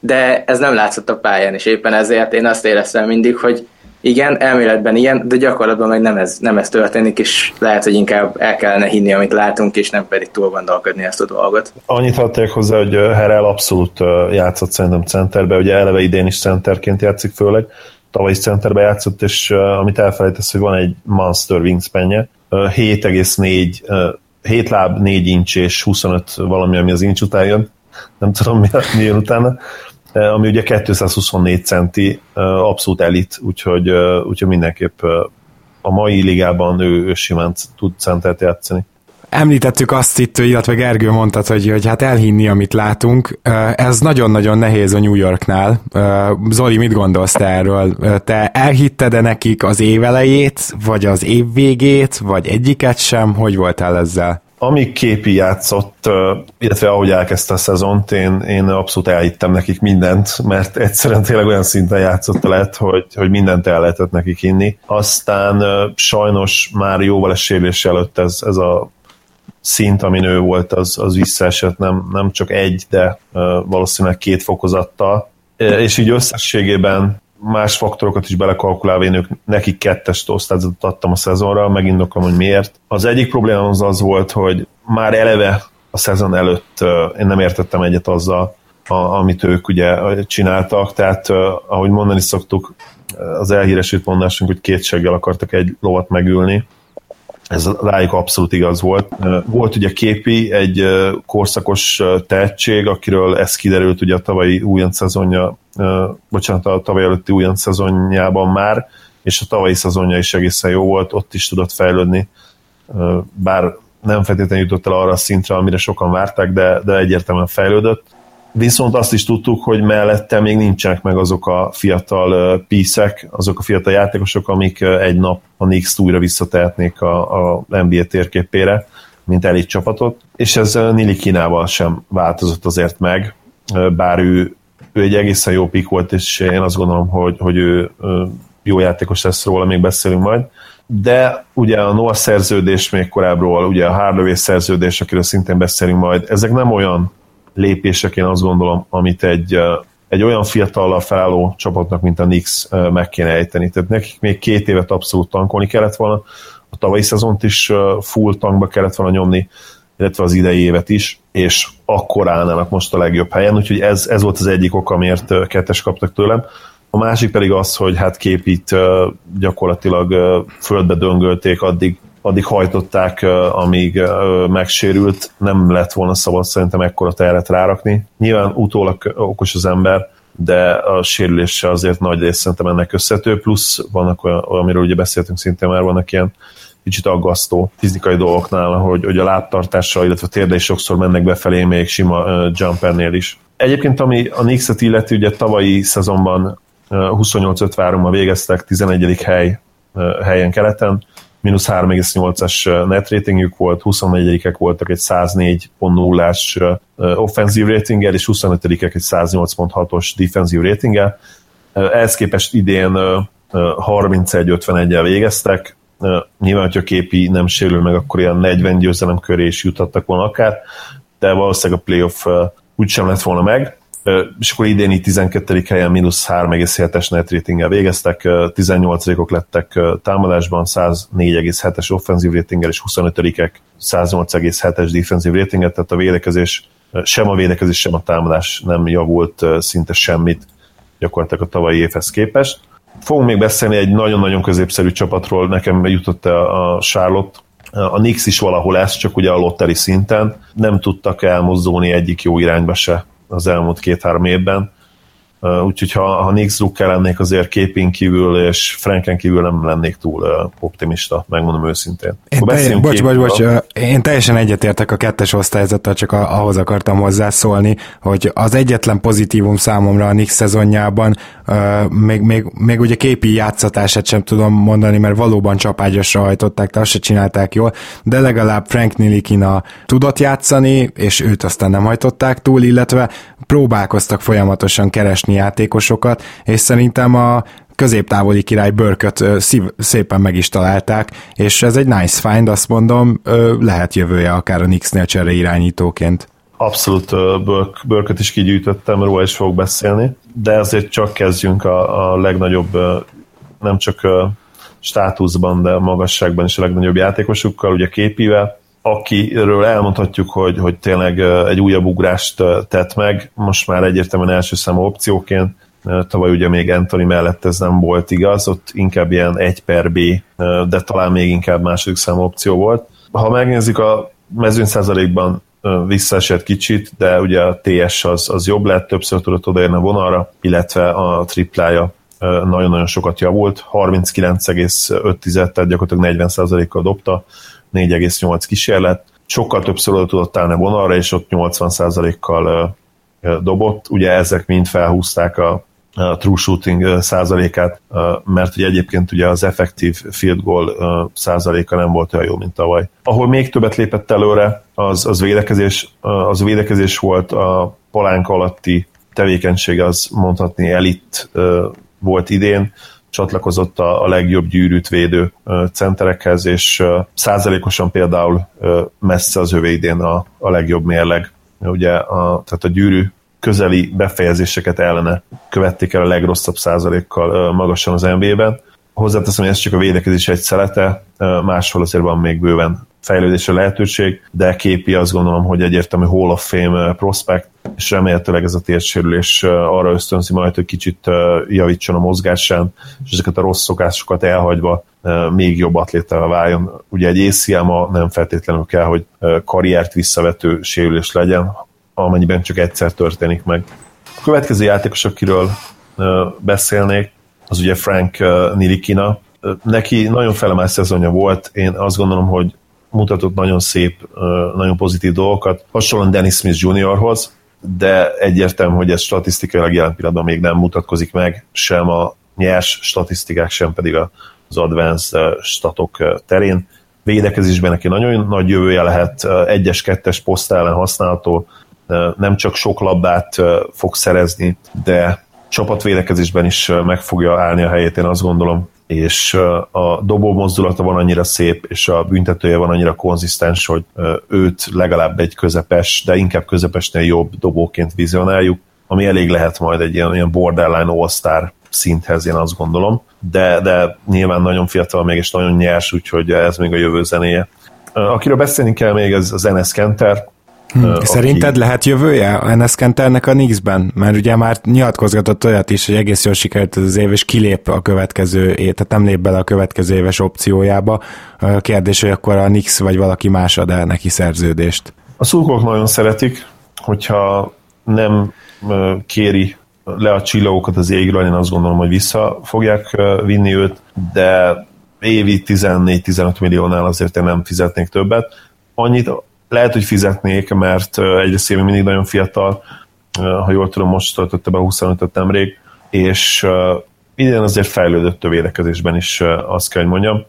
De ez nem látszott a pályán, és éppen ezért én azt éreztem mindig, hogy igen, elméletben ilyen, de gyakorlatban meg nem ez, nem ez történik, és lehet, hogy inkább el kellene hinni, amit látunk, és nem pedig túl gondolkodni ezt a dolgot. Annyit hatték hozzá, hogy Herel abszolút játszott szerintem centerbe, ugye eleve idén is centerként játszik főleg, tavaly is centerbe játszott, és amit elfelejtesz, hogy van egy Monster wingspanje, 7,4 7 láb, 4 incs és 25 valami, ami az incs után jön, nem tudom mi, mi jön utána, ami ugye 224 centi, abszolút elit, úgyhogy, úgyhogy mindenképp a mai ligában ő, ő simán tud centert játszani. Említettük azt itt, illetve Gergő mondta, hogy, hogy hát elhinni, amit látunk. Ez nagyon-nagyon nehéz a New Yorknál. Zoli, mit gondolsz te erről? Te elhitted-e nekik az évelejét, vagy az év végét, vagy egyiket sem? Hogy voltál ezzel? Amíg képi játszott, illetve ahogy elkezdte a szezont, én, én abszolút elhittem nekik mindent, mert egyszerűen tényleg olyan szinten játszott lett, hogy, hogy mindent el lehetett nekik inni. Aztán sajnos már jóval a sérülés előtt ez, ez a szint, ami nő volt, az, az visszaesett nem, nem csak egy, de valószínűleg két fokozattal. És így összességében más faktorokat is belekalkulálva, én ők nekik kettes osztályzatot adtam a szezonra, megindoklom, hogy miért. Az egyik probléma az az volt, hogy már eleve a szezon előtt én nem értettem egyet azzal, a, amit ők ugye csináltak, tehát ahogy mondani szoktuk, az elhíresült mondásunk, hogy két seggel akartak egy lovat megülni, ez rájuk abszolút igaz volt. Volt ugye Képi, egy korszakos tehetség, akiről ez kiderült ugye a tavalyi újonc szezonja, bocsánat, a tavaly előtti újonc szezonjában már, és a tavalyi szezonja is egészen jó volt, ott is tudott fejlődni, bár nem feltétlenül jutott el arra a szintre, amire sokan várták, de, de egyértelműen fejlődött. Viszont azt is tudtuk, hogy mellette még nincsenek meg azok a fiatal píszek, azok a fiatal játékosok, amik egy nap a Knicks újra visszatehetnék a, a NBA térképére, mint elit csapatot, és ez Nili Kínával sem változott azért meg, bár ő, ő egy egészen jó pik volt, és én azt gondolom, hogy, hogy ő jó játékos lesz róla, még beszélünk majd. De ugye a Noah szerződés még korábbról, ugye a Hardaway szerződés, akiről szintén beszélünk majd, ezek nem olyan lépések, én azt gondolom, amit egy, egy olyan fiatallal felálló csapatnak, mint a Knicks meg kéne ejteni. Tehát nekik még két évet abszolút tankolni kellett volna, a tavalyi szezont is full tankba kellett volna nyomni, illetve az idei évet is, és akkor állnának most a legjobb helyen, úgyhogy ez, ez volt az egyik ok, amiért kettes kaptak tőlem. A másik pedig az, hogy hát képít gyakorlatilag földbe döngölték addig addig hajtották, amíg megsérült, nem lett volna szabad szerintem ekkora terhet rárakni. Nyilván utólag okos az ember, de a sérülése azért nagy rész szerintem ennek összető, plusz vannak olyan, amiről ugye beszéltünk szintén már, vannak ilyen kicsit aggasztó fizikai dolgoknál, hogy, hogy a lábtartással, illetve a térde is sokszor mennek befelé még sima uh, jumpernél is. Egyébként, ami a Knicks-et illeti, ugye tavalyi szezonban uh, 28-53-mal végeztek, 11. hely uh, helyen keleten, mínusz 3,8-as net ratingjük volt, 24-ek voltak egy 104.0-ás offenzív ratinggel, és 25-ek egy 108.6-os defensív ratinggel. Ehhez képest idén 31-51-el végeztek, nyilván, hogyha képi nem sérül meg, akkor ilyen 40 győzelem köré is juthattak volna akár, de valószínűleg a playoff úgysem lett volna meg, és akkor idéni 12. helyen mínusz 3,7-es net ratinggel végeztek, 18-ok lettek támadásban, 104,7-es offenzív ratinggel, és 25-ek 108,7-es defensív ratinget, tehát a védekezés, sem a védekezés, sem a támadás nem javult szinte semmit gyakorlatilag a tavalyi évhez képest. Fogunk még beszélni egy nagyon-nagyon középszerű csapatról, nekem jutott a Charlotte, a Nix is valahol ez, csak ugye a lotteri szinten nem tudtak elmozdulni egyik jó irányba se az elmúlt két-három évben. Úgyhogy ha, ha Nick Zucker lennék, azért képén kívül és Franken kívül nem lennék túl optimista, megmondom őszintén. Én, telj, bocs, bocs, bocs, én teljesen egyetértek a kettes osztályzattal, csak a, ahhoz akartam hozzászólni, hogy az egyetlen pozitívum számomra a Nix szezonjában, uh, még, még, még ugye képi játszatását sem tudom mondani, mert valóban csapágyasra hajtották, de azt se csinálták jól, de legalább Frank Nilikina tudott játszani, és őt aztán nem hajtották túl, illetve próbálkoztak folyamatosan keresni játékosokat, és szerintem a középtávoli király Börköt szépen meg is találták, és ez egy nice find, azt mondom, lehet jövője akár a Knicksnél csere irányítóként. Abszolút Börköt is kigyűjtöttem, róla is fogok beszélni, de azért csak kezdjünk a, a legnagyobb, nem csak státuszban, de magasságban is a legnagyobb játékosukkal, ugye képivel akiről elmondhatjuk, hogy, hogy tényleg egy újabb ugrást tett meg, most már egyértelműen első számú opcióként, tavaly ugye még Anthony mellett ez nem volt igaz, ott inkább ilyen 1 per B, de talán még inkább második számú opció volt. Ha megnézzük a mezőny százalékban visszaesett kicsit, de ugye a TS az, az jobb lett, többször tudott odaérni a vonalra, illetve a triplája nagyon-nagyon sokat javult, 39,5, tehát gyakorlatilag 40%-kal dobta, 4,8 kísérlet, sokkal többször oda tudott állni vonalra, és ott 80%-kal dobott. Ugye ezek mind felhúzták a, a true shooting százalékát, mert ugye egyébként ugye az effektív field goal százaléka nem volt olyan jó, mint tavaly. Ahol még többet lépett előre, az, az védekezés, az védekezés volt a palánk alatti tevékenység, az mondhatni elit volt idén, csatlakozott a, a legjobb gyűrűt védő centerekhez, és százalékosan például messze az övé idén a, a legjobb mérleg. Ugye a, tehát a gyűrű közeli befejezéseket ellene követték el a legrosszabb százalékkal magasan az NBA-ben. Hozzáteszem, hogy ez csak a védekezés egy szelete, máshol azért van még bőven fejlődésre lehetőség, de képi azt gondolom, hogy egyértelmű Hall of Fame prospect, és remélhetőleg ez a térsérülés arra ösztönzi majd, hogy kicsit javítson a mozgásán, és ezeket a rossz szokásokat elhagyva még jobb atlétával váljon. Ugye egy ACL ma nem feltétlenül kell, hogy karriert visszavető sérülés legyen, amennyiben csak egyszer történik meg. A következő játékos, akiről beszélnék, az ugye Frank Nilikina. Neki nagyon felemás szezonja volt, én azt gondolom, hogy mutatott nagyon szép, nagyon pozitív dolgokat, hasonlóan Dennis Smith Juniorhoz, de egyértelmű, hogy ez statisztikailag jelen pillanatban még nem mutatkozik meg, sem a nyers statisztikák, sem pedig az advanced statok terén. Védekezésben neki nagyon nagy jövője lehet, egyes, kettes poszt ellen használható, nem csak sok labdát fog szerezni, de csapatvédekezésben is meg fogja állni a helyét, én azt gondolom és a dobó mozdulata van annyira szép, és a büntetője van annyira konzisztens, hogy őt legalább egy közepes, de inkább közepesnél jobb dobóként vizionáljuk, ami elég lehet majd egy ilyen, ilyen borderline all-star szinthez, én azt gondolom, de, de nyilván nagyon fiatal még, és nagyon nyers, úgyhogy ez még a jövő zenéje. Akiről beszélni kell még, az, az Enes Kenter, Hmm. Szerinted aki... lehet jövője Enes Kenternek a Knicksben? Mert ugye már nyilatkozgatott olyat is, hogy egész jól sikerült az év, és kilép a következő év, tehát nem lép bele a következő éves opciójába. Kérdés, hogy akkor a Knicks vagy valaki más ad el neki szerződést. A szurkolók nagyon szeretik, hogyha nem kéri le a csillagókat az égről, én azt gondolom, hogy vissza fogják vinni őt, de évi 14-15 milliónál azért én nem fizetnék többet. Annyit lehet, hogy fizetnék, mert egyrészt még mindig nagyon fiatal, ha jól tudom, most töltötte be 25-öt nemrég, és idén azért fejlődött a védekezésben is, azt kell, hogy mondjam.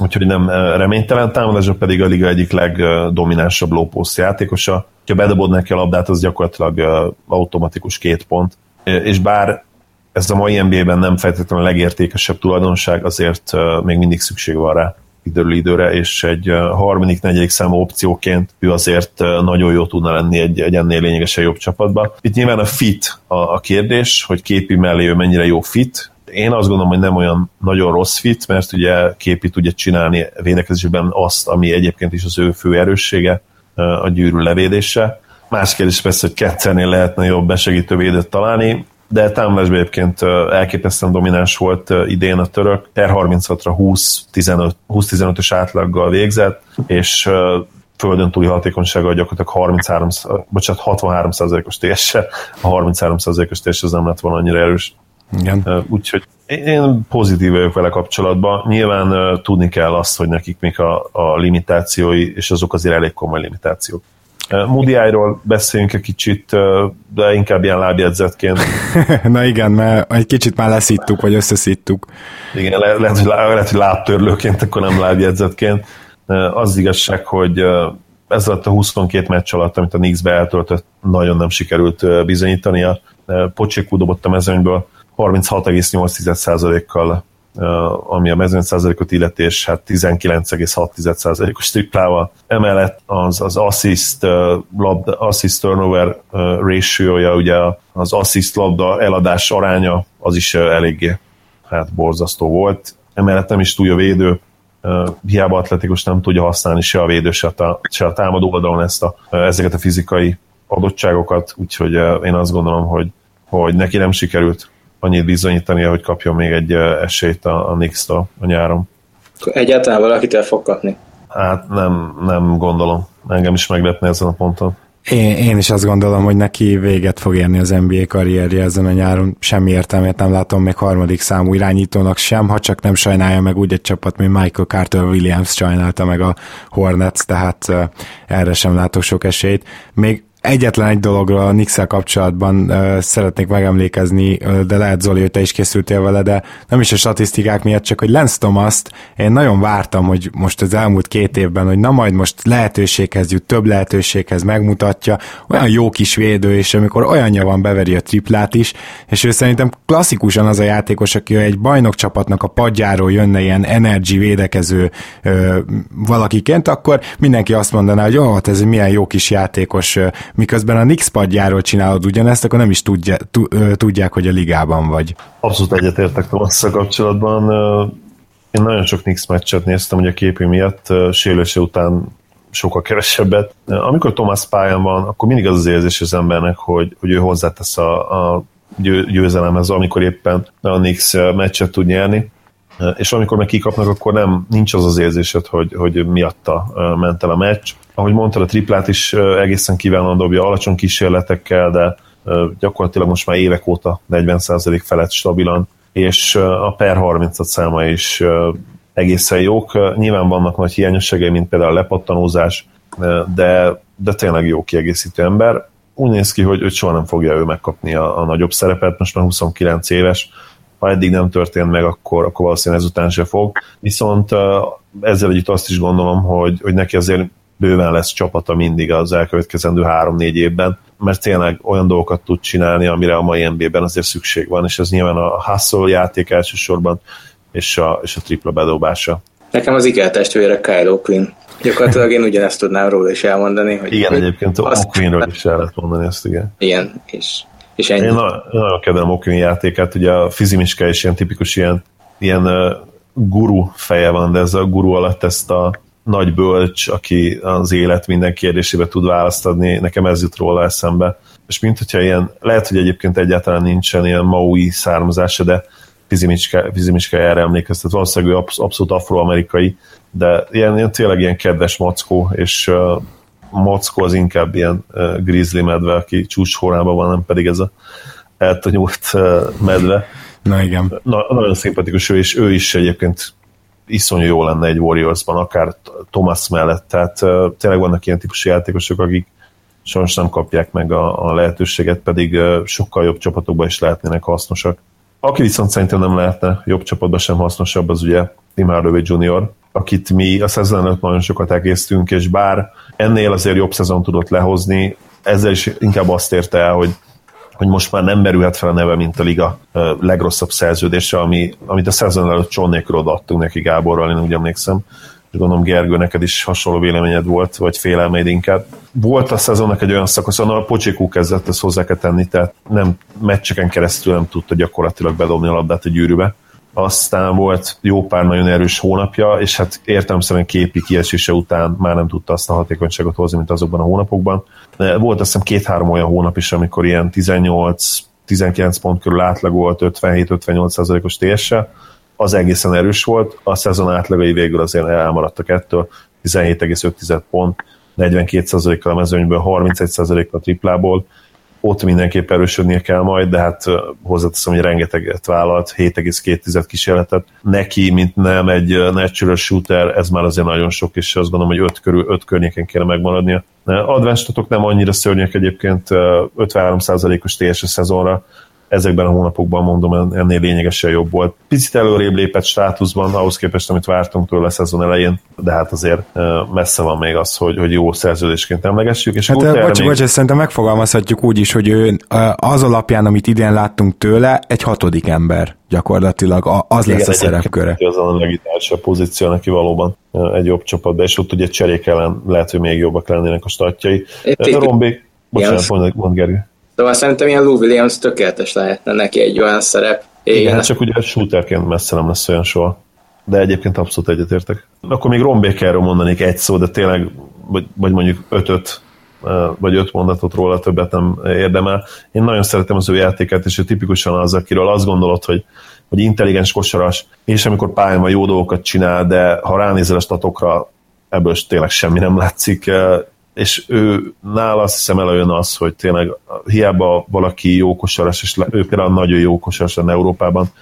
Úgyhogy nem reménytelen támadásra pedig a liga egyik legdominánsabb lópószt játékosa. Ha bedobod neki a labdát, az gyakorlatilag automatikus két pont. És bár ez a mai NBA-ben nem feltétlenül a legértékesebb tulajdonság, azért még mindig szükség van rá időről időre, és egy harmadik, negyedik számú opcióként ő azért nagyon jó tudna lenni egy, egy ennél lényegesen jobb csapatba. Itt nyilván a fit a, a kérdés, hogy képi mellé ő mennyire jó fit, én azt gondolom, hogy nem olyan nagyon rossz fit, mert ugye képi tudja csinálni védekezésben azt, ami egyébként is az ő fő erőssége, a gyűrű levédése. Más kérdés persze, hogy kettőnél lehetne jobb besegítő védőt találni, de támadásban egyébként elképesztően domináns volt idén a török, per 36-ra 20-15-ös átlaggal végzett, és földön túli hatékonysággal gyakorlatilag 33, bocsánat, 63 os ts a 33 os TS az nem lett volna annyira erős. Igen. Úgyhogy én pozitív vagyok vele kapcsolatban. Nyilván tudni kell azt, hogy nekik még a, a limitációi, és azok azért elég komoly limitációk. Mudiájról beszéljünk egy kicsit, de inkább ilyen lábjegyzetként. [LAUGHS] Na igen, mert egy kicsit már leszíttuk, vagy összeszíttuk. Igen, le, lehet, hogy, lehet, hogy lábtörlőként, akkor nem lábjegyzetként. Az igazság, hogy ez alatt a 22 meccs alatt, amit a Knicks eltöltött, nagyon nem sikerült bizonyítania. Pocsékú dobott a mezőnyből 36,8%-kal ami a mezőny százalékot illeti, és hát 19,6%-os triplával. Emellett az, az assist, labda, assist turnover ratio-ja, ugye az assist labda eladás aránya, az is eléggé hát borzasztó volt. Emellett nem is túl a védő, hiába atletikus nem tudja használni se a védő, se a, se a támadó oldalon ezt a, ezeket a fizikai adottságokat, úgyhogy én azt gondolom, hogy, hogy neki nem sikerült annyit bizonyítani, hogy kapjon még egy esélyt a, a nix a nyáron. Egyáltalán valakitől fog kapni? Hát nem, nem gondolom. Engem is meglepne ezen a ponton. Én, én is azt gondolom, hogy neki véget fog érni az NBA karrierje ezen a nyáron. Semmi értelmét nem látom még harmadik számú irányítónak sem, ha csak nem sajnálja meg úgy egy csapat, mint Michael Carter Williams sajnálta meg a Hornets, tehát uh, erre sem látok sok esélyt. Még Egyetlen egy dologra a nix kapcsolatban uh, szeretnék megemlékezni, de lehet Zoli, hogy te is készültél vele, de nem is a statisztikák miatt, csak hogy Lance thomas én nagyon vártam, hogy most az elmúlt két évben, hogy na majd most lehetőséghez jut, több lehetőséghez megmutatja, olyan jó kis védő, és amikor olyanja van, beveri a triplát is, és ő szerintem klasszikusan az a játékos, aki egy bajnok csapatnak a padjáról jönne ilyen energy védekező uh, valakiként, akkor mindenki azt mondaná, hogy ó, hát ez milyen jó kis játékos, miközben a Nix padjáról csinálod ugyanezt, akkor nem is tudja, tudják, hogy a ligában vagy. Abszolút egyetértek Thomas kapcsolatban. Én nagyon sok Nix meccset néztem, ugye a képű miatt, sérülése után sokkal kevesebbet. Amikor Thomas pályán van, akkor mindig az az érzés az embernek, hogy, hogy ő hozzátesz a, a győzelemhez, amikor éppen a Nix meccset tud nyerni és amikor meg kikapnak, akkor nem, nincs az az érzésed, hogy, hogy miatta ment el a meccs. Ahogy mondtad, a triplát is egészen kívánóan dobja, alacsony kísérletekkel, de gyakorlatilag most már évek óta 40% felett stabilan, és a per 30 száma is egészen jók. Nyilván vannak nagy hiányosságai, mint például a lepattanózás, de, de tényleg jó kiegészítő ember. Úgy néz ki, hogy, hogy soha nem fogja ő megkapni a, a nagyobb szerepet, most már 29 éves, ha eddig nem történt meg, akkor, akkor valószínűleg ezután se fog. Viszont ezzel együtt azt is gondolom, hogy, hogy neki azért bőven lesz csapata mindig az elkövetkezendő három-négy évben, mert tényleg olyan dolgokat tud csinálni, amire a mai NBA-ben azért szükség van, és ez nyilván a hustle játék elsősorban, és a, és a tripla bedobása. Nekem az Iker testvére Kyle O'Quinn. Gyakorlatilag én ugyanezt tudnám róla is elmondani. Hogy igen, egyébként azt... O'Quinnről is el lehet mondani ezt, igen. Igen, és és ennyi. Én nagyon kedvelem Okini játékát, ugye a Fizimiska is ilyen tipikus ilyen, ilyen guru feje van, de ez a guru alatt ezt a nagy bölcs, aki az élet minden kérdésébe tud választ adni, nekem ez jut róla eszembe. És mint hogyha ilyen, lehet, hogy egyébként egyáltalán nincsen ilyen maui származása, de Fizimiska, Fizimiska erre emlékeztet, valószínűleg ő abszolút afroamerikai, de ilyen, ilyen tényleg ilyen kedves mackó, és uh, Mockó az inkább ilyen uh, grizzly medve, aki csúcshórában van, nem pedig ez a eltanyult uh, medve. Na igen. Na, nagyon szimpatikus ő, és ő is egyébként iszonyú jó lenne egy Warriorsban, akár Thomas mellett, tehát uh, tényleg vannak ilyen típusú játékosok, akik sajnos nem kapják meg a, a lehetőséget, pedig uh, sokkal jobb csapatokban is lehetnének hasznosak. Aki viszont szerintem nem lehetne jobb csapatban sem hasznosabb, az ugye Tim Hardaway Jr., akit mi a szezon előtt nagyon sokat egésztünk, és bár ennél azért jobb szezon tudott lehozni, ezzel is inkább azt érte el, hogy hogy most már nem merülhet fel a neve, mint a liga legrosszabb szerződése, ami, amit a szezon előtt John nélkül odaadtunk neki Gáborral, én úgy emlékszem és gondolom Gergő, neked is hasonló véleményed volt, vagy félelmeid inkább. Volt a szezonnak egy olyan szakasz, ahol a Pocsikú kezdett, ezt hozzá kell tenni, tehát nem meccseken keresztül nem tudta gyakorlatilag bedobni a labdát a gyűrűbe. Aztán volt jó pár nagyon erős hónapja, és hát értelemszerűen képi kiesése után már nem tudta azt a hatékonyságot hozni, mint azokban a hónapokban. Volt azt hiszem két-három olyan hónap is, amikor ilyen 18 19 pont körül átlagolt 57-58 os TS-sel, az egészen erős volt, a szezon átlagai végül azért elmaradtak ettől, 17,5 pont, 42%-kal a mezőnyből, 31%-kal a triplából, ott mindenképp erősödnie kell majd, de hát hozzáteszem, hogy rengeteget vállalt, 7,2 kísérletet. Neki, mint nem egy natural shooter, ez már azért nagyon sok, és azt gondolom, hogy 5 körül, 5 környéken kéne megmaradnia. Advanced nem annyira szörnyek egyébként, 53%-os TS szezonra, ezekben a hónapokban mondom, ennél lényegesen jobb volt. Picit előrébb lépett státuszban, ahhoz képest, amit vártunk tőle a szezon elején, de hát azért messze van még az, hogy, hogy jó szerződésként emlegessük. És hát, bocs, még... bocs, szerintem megfogalmazhatjuk úgy is, hogy ő az alapján, amit idén láttunk tőle, egy hatodik ember gyakorlatilag, az Igen, lesz a szerepköre. Az a legitálsa pozíció neki valóban egy jobb csapatban, és ott ugye cserék ellen lehet, hogy még jobbak lennének a statjai. Rombék, bocsánat, mond, mond Gergő. Szóval szerintem ilyen Lou Williams tökéletes lehetne neki egy olyan szerep. Igen, Igen hát csak ugye shooterként messze nem lesz olyan soha. De egyébként abszolút egyetértek. Akkor még Ron Bakerről mondanék egy szó, de tényleg, vagy, vagy mondjuk ötöt, vagy öt mondatot róla többet nem érdemel. Én nagyon szeretem az ő játékát, és ő tipikusan az, akiről azt gondolod, hogy, hogy intelligens kosaras, és amikor pályán van jó dolgokat csinál, de ha ránézel a statokra, ebből tényleg semmi nem látszik és ő nála azt hiszem előjön az, hogy tényleg hiába valaki jó kosaras, és ő például nagyon jó kosaras lenne Európában,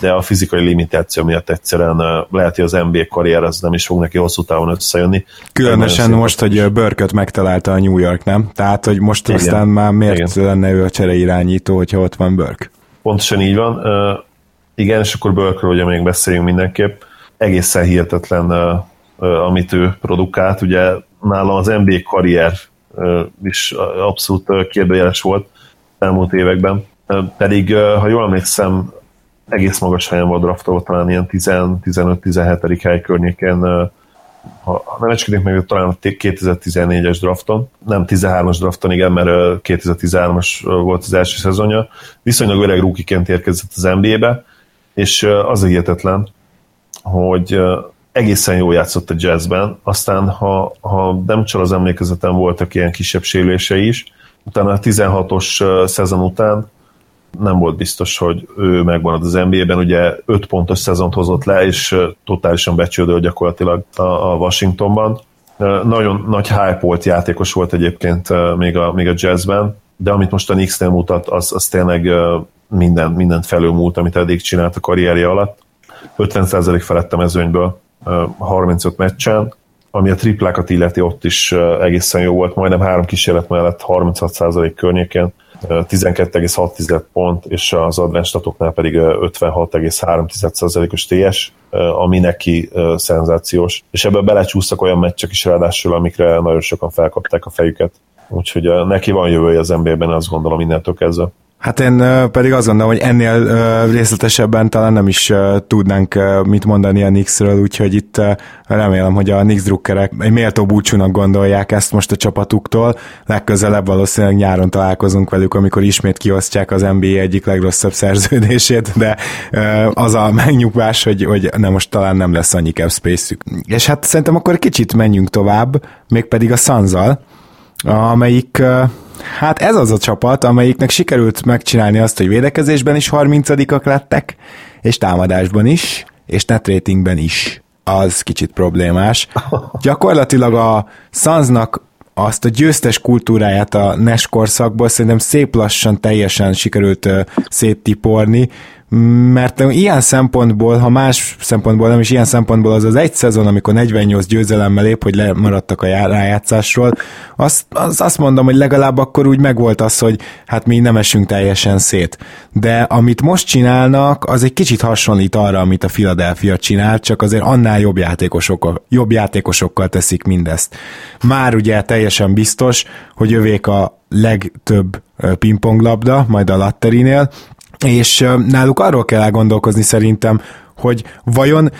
de a fizikai limitáció miatt egyszerűen lehet, hogy az NBA karrier az nem is fog neki hosszú távon összejönni. Különösen most, hogy Börköt megtalálta a New York, nem? Tehát, hogy most Igen. aztán már miért Igen. lenne ő a csereirányító, hogyha ott van Börk? Pontosan így van. Igen, és akkor Börkről ugye még beszéljünk mindenképp. Egészen hihetetlen, amit ő produkált. Ugye nála az NBA karrier is abszolút kérdőjeles volt elmúlt években. Pedig, ha jól emlékszem, egész magas helyen volt draftolva, talán ilyen 15-17. hely környékén, ha nem ecskedünk meg, talán a 2014-es drafton, nem 13-as drafton, igen, mert 2013-as volt az első szezonja, viszonylag öreg rúkiként érkezett az NBA-be, és az hihetetlen, hogy egészen jól játszott a jazzben, aztán ha, ha nem csak az emlékezetem voltak ilyen kisebb sérülései is, utána a 16-os szezon után nem volt biztos, hogy ő megmarad az NBA-ben, ugye 5 pontos szezont hozott le, és totálisan becsődölt gyakorlatilag a, a Washingtonban. Nagyon nagy hype volt játékos volt egyébként még a, még a jazzben, de amit most a Knicks-nél mutat, az, az tényleg minden, mindent felülmúlt, amit eddig csinált a karrierje alatt. 50% felett a mezőnyből 35 meccsen, ami a triplákat illeti ott is egészen jó volt, majdnem három kísérlet mellett 36% környékén, 12,6 pont, és az advanced statoknál pedig 56,3%-os TS, ami neki szenzációs. És ebből belecsúsztak olyan meccsek is ráadásul, amikre nagyon sokan felkapták a fejüket. Úgyhogy neki van jövője az NBA-ben, azt gondolom innentől kezdve. Hát én pedig azt gondolom, hogy ennél részletesebben talán nem is tudnánk mit mondani a Knicksről, úgyhogy itt remélem, hogy a Knicks drukkerek egy méltó búcsúnak gondolják ezt most a csapatuktól. Legközelebb valószínűleg nyáron találkozunk velük, amikor ismét kiosztják az NBA egyik legrosszabb szerződését, de az a megnyugvás, hogy, hogy nem most talán nem lesz annyi cap space-ük. És hát szerintem akkor kicsit menjünk tovább, mégpedig a Sanzal, amelyik Hát ez az a csapat, amelyiknek sikerült megcsinálni azt, hogy védekezésben is 30 lettek, és támadásban is, és netratingben is. Az kicsit problémás. [LAUGHS] Gyakorlatilag a Sunsnak azt a győztes kultúráját a NES korszakból szerintem szép lassan teljesen sikerült széttiporni, mert ilyen szempontból, ha más szempontból nem is ilyen szempontból az az egy szezon, amikor 48 győzelemmel lép, hogy lemaradtak a rájátszásról, azt, az, azt mondom, hogy legalább akkor úgy megvolt az, hogy hát mi nem esünk teljesen szét. De amit most csinálnak, az egy kicsit hasonlít arra, amit a Philadelphia csinál, csak azért annál jobb játékosokkal, jobb játékosokkal teszik mindezt. Már ugye teljesen biztos, hogy övék a legtöbb pingponglabda, majd a latterinél, és náluk arról kell elgondolkozni szerintem, hogy vajon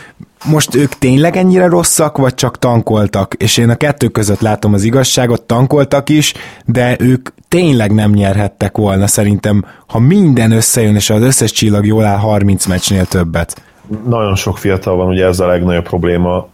most ők tényleg ennyire rosszak, vagy csak tankoltak? És én a kettő között látom az igazságot, tankoltak is, de ők tényleg nem nyerhettek volna szerintem, ha minden összejön, és az összes csillag jól áll 30 meccsnél többet. Nagyon sok fiatal van, ugye ez a legnagyobb probléma.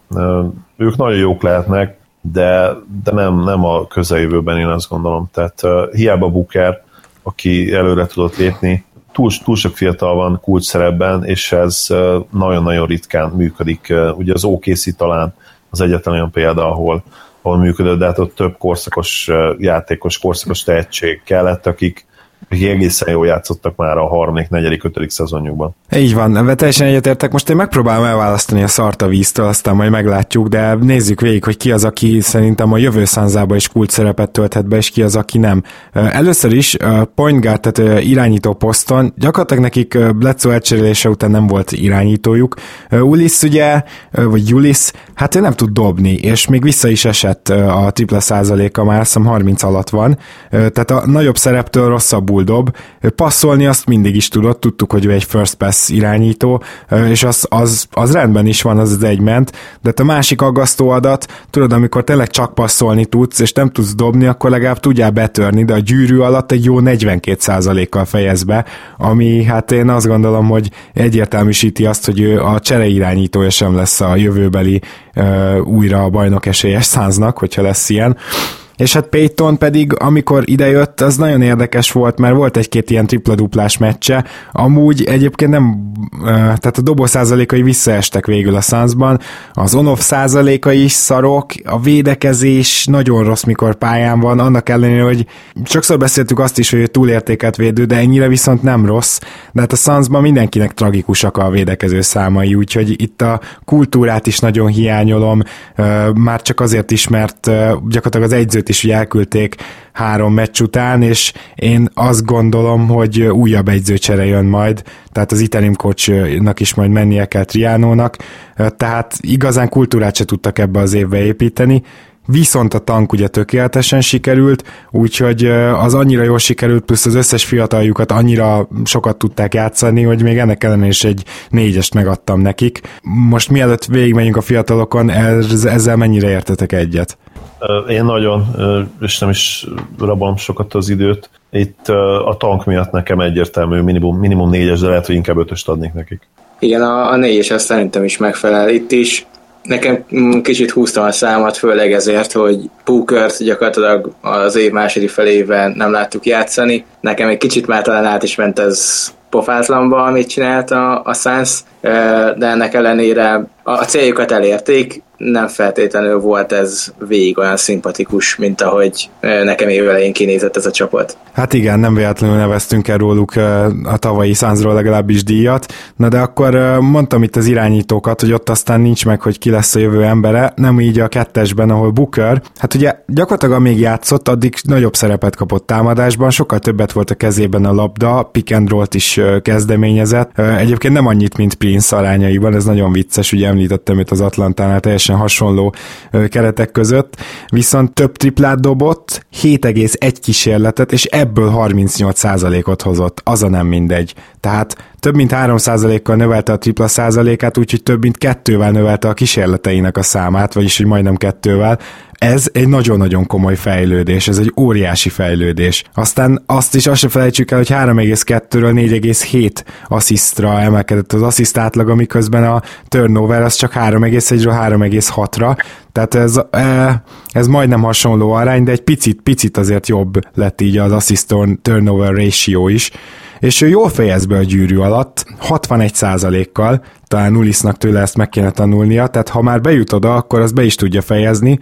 Ők nagyon jók lehetnek, de, de nem, nem a közeljövőben én azt gondolom. Tehát hiába Booker, aki előre tudott lépni, túl, túl sok fiatal van kulcs szerepben, és ez nagyon-nagyon ritkán működik. Ugye az OKC talán az egyetlen olyan példa, ahol, ahol működött, de hát ott több korszakos játékos, korszakos tehetség kellett, akik, akik egészen jól játszottak már a harmadik, negyedik, ötödik szezonjukban. Így van, teljesen egyetértek. Most én megpróbálom elválasztani a szart a víztől, aztán majd meglátjuk, de nézzük végig, hogy ki az, aki szerintem a jövő szánzába is kult szerepet tölthet be, és ki az, aki nem. Először is point guard, tehát irányító poszton, gyakorlatilag nekik Bledsoe elcserélése után nem volt irányítójuk. Ulis ugye, vagy Julis, hát ő nem tud dobni, és még vissza is esett a tripla százaléka, már azt hiszem 30 alatt van, tehát a nagyobb szereptől rosszabbul dob. Passzolni azt mindig is tudott, tudtuk, hogy ő egy first pass irányító, és az, az, az rendben is van, az az egy ment, de a másik aggasztó adat, tudod, amikor tényleg csak passzolni tudsz, és nem tudsz dobni, akkor legalább tudjál betörni, de a gyűrű alatt egy jó 42%-kal fejez be, ami hát én azt gondolom, hogy egyértelműsíti azt, hogy ő a csere irányítója sem lesz a jövőbeli újra a bajnok esélyes száznak, hogyha lesz ilyen. És hát Payton pedig, amikor idejött, az nagyon érdekes volt, mert volt egy-két ilyen tripla-duplás meccse, amúgy egyébként nem, tehát a dobó százalékai visszaestek végül a Sunsban, az on-off százalékai is szarok, a védekezés nagyon rossz, mikor pályán van, annak ellenére, hogy sokszor beszéltük azt is, hogy ő túlértéket védő, de ennyire viszont nem rossz, de hát a Sunsban mindenkinek tragikusak a védekező számai, úgyhogy itt a kultúrát is nagyon hiányolom, már csak azért is, mert gyakorlatilag az egyző őt is elküldték három meccs után, és én azt gondolom, hogy újabb egyzőcsere jön majd, tehát az interim coachnak is majd mennie kell Triánónak, tehát igazán kultúrát se tudtak ebbe az évbe építeni, Viszont a tank ugye tökéletesen sikerült, úgyhogy az annyira jól sikerült, plusz az összes fiataljukat annyira sokat tudták játszani, hogy még ennek ellenére is egy négyest megadtam nekik. Most mielőtt végigmegyünk a fiatalokon, ezzel mennyire értetek egyet? Én nagyon, és nem is rabolom sokat az időt. Itt a tank miatt nekem egyértelmű minimum, minimum négyes, de lehet, hogy inkább ötöst adnék nekik. Igen, a, a négyes azt szerintem is megfelel. Itt is nekem mm, kicsit húztam a számat, főleg ezért, hogy Pukert gyakorlatilag az év második felében nem láttuk játszani. Nekem egy kicsit már talán át is ment ez pofátlanba, amit csinált a, a Suns, de ennek ellenére a céljukat elérték, nem feltétlenül volt ez végig olyan szimpatikus, mint ahogy nekem évelején kinézett ez a csapat. Hát igen, nem véletlenül neveztünk el róluk a tavalyi szánzról legalábbis díjat, na de akkor mondtam itt az irányítókat, hogy ott aztán nincs meg, hogy ki lesz a jövő embere, nem így a kettesben, ahol Booker, hát ugye gyakorlatilag amíg játszott, addig nagyobb szerepet kapott támadásban, sokkal többet volt a kezében a labda, pick and is kezdeményezett, egyébként nem annyit, mint Prince arányaiban, ez nagyon vicces, ugye említettem itt az Atlantánál teljesen hasonló keretek között, viszont több triplát dobott, 7,1 kísérletet, és ebből 38%-ot hozott, az a nem mindegy. Tehát több mint 3%-kal növelte a tripla százalékát, úgyhogy több mint kettővel növelte a kísérleteinek a számát, vagyis hogy majdnem kettővel. Ez egy nagyon-nagyon komoly fejlődés, ez egy óriási fejlődés. Aztán azt is azt se felejtsük el, hogy 3,2-ről 4,7 asszisztra emelkedett az assziszt átlaga, miközben a turnover az csak 3,1-ről 3,6-ra, tehát ez, e, ez majdnem hasonló arány, de egy picit, picit azért jobb lett így az assist turnover ratio is és ő jól fejez be a gyűrű alatt, 61%-kal, talán Nulisnak tőle ezt meg kéne tanulnia, tehát ha már bejut oda, akkor az be is tudja fejezni,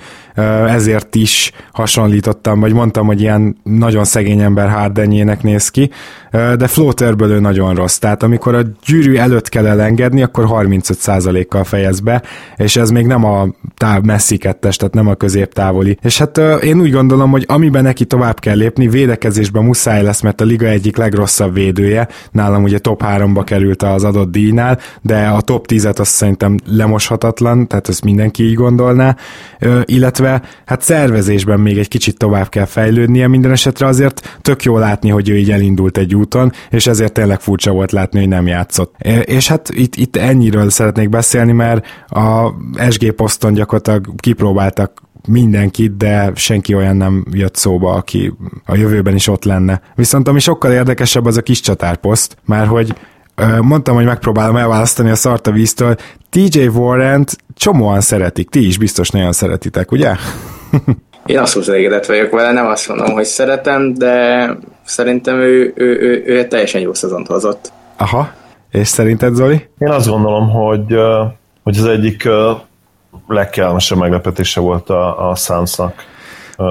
ezért is hasonlítottam, vagy mondtam, hogy ilyen nagyon szegény ember Hardenjének néz ki, de floaterből ő nagyon rossz, tehát amikor a gyűrű előtt kell elengedni, akkor 35%-kal fejez be, és ez még nem a táv messzi kettes, tehát nem a középtávoli. És hát én úgy gondolom, hogy amiben neki tovább kell lépni, védekezésben muszáj lesz, mert a liga egyik legrosszabb védője, nálam ugye top 3-ba került az adott díjnál, de a top 10-et azt szerintem lemoshatatlan, tehát ezt mindenki így gondolná, illetve hát szervezésben még egy kicsit tovább kell fejlődnie, minden esetre azért tök jó látni, hogy ő így elindult egy úton, és ezért tényleg furcsa volt látni, hogy nem játszott. És hát itt, itt ennyiről szeretnék beszélni, mert a SG poszton gyakorlatilag kipróbáltak mindenkit, de senki olyan nem jött szóba, aki a jövőben is ott lenne. Viszont ami sokkal érdekesebb, az a kis csatárposzt, már hogy mondtam, hogy megpróbálom elválasztani a szart a víztől. TJ Warrent csomóan szeretik, ti is biztos nagyon szeretitek, ugye? [LAUGHS] Én abszolút elégedett vagyok vele, nem azt mondom, hogy szeretem, de szerintem ő, ő, ő, ő egy teljesen jó szezont hozott. Aha, és szerinted Zoli? Én azt gondolom, hogy, hogy az egyik legkellemesebb meglepetése volt a, a Sunsnak.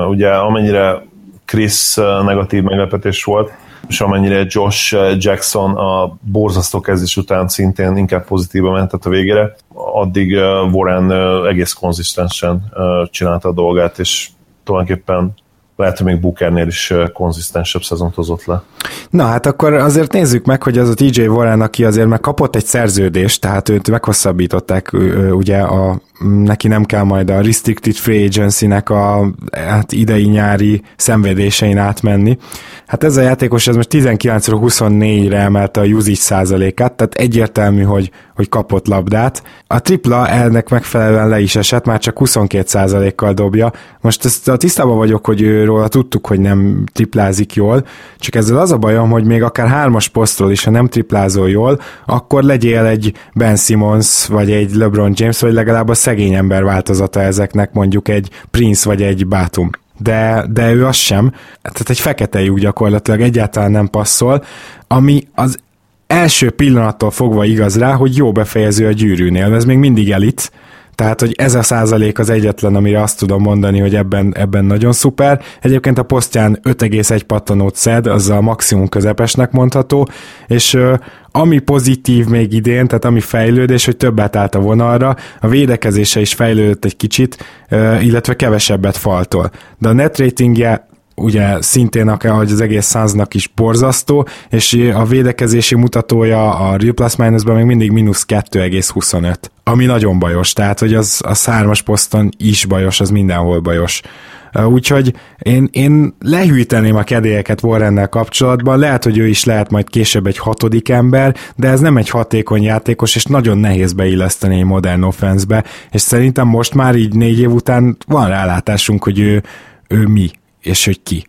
Ugye amennyire Chris negatív meglepetés volt, és amennyire Josh Jackson a borzasztó kezdés után szintén inkább pozitíva mentett a végére, addig Warren egész konzisztensen csinálta a dolgát, és tulajdonképpen lehet, hogy még Bookernél is konzisztensebb szezont hozott le. Na hát akkor azért nézzük meg, hogy az a TJ Warren, aki azért meg kapott egy szerződést, tehát őt meghosszabbították, ugye a, neki nem kell majd a Restricted Free Agency-nek a hát idei-nyári szenvedésein átmenni. Hát ez a játékos ez most 19-24-re emelte a usage százalékát, tehát egyértelmű, hogy, hogy kapott labdát. A tripla ennek megfelelően le is esett, már csak 22 százalékkal dobja. Most ezt a tisztában vagyok, hogy őről tudtuk, hogy nem triplázik jól, csak ezzel az a bajom, hogy még akár hármas posztról is, ha nem triplázol jól, akkor legyél egy Ben Simmons, vagy egy LeBron James, vagy legalább a szegény ember változata ezeknek, mondjuk egy Prince, vagy egy Batum de, de ő az sem. Tehát egy fekete lyuk gyakorlatilag egyáltalán nem passzol, ami az első pillanattól fogva igaz rá, hogy jó befejező a gyűrűnél, ez még mindig elit, tehát, hogy ez a százalék az egyetlen, amire azt tudom mondani, hogy ebben, ebben nagyon szuper. Egyébként a posztján 5,1 pattanót szed, az a maximum közepesnek mondható, és ami pozitív még idén, tehát ami fejlődés, hogy többet állt a vonalra, a védekezése is fejlődött egy kicsit, illetve kevesebbet faltól. De a net ratingje ugye szintén ahogy az egész száznak is borzasztó, és a védekezési mutatója a Real Plus Minusban még mindig mínusz 2,25, ami nagyon bajos, tehát hogy az a szármas poszton is bajos, az mindenhol bajos. Úgyhogy én, én lehűíteném a kedélyeket Warrennel kapcsolatban, lehet, hogy ő is lehet majd később egy hatodik ember, de ez nem egy hatékony játékos, és nagyon nehéz beilleszteni egy modern offenszbe, és szerintem most már így négy év után van rálátásunk, hogy ő, ő mi, és hogy ki.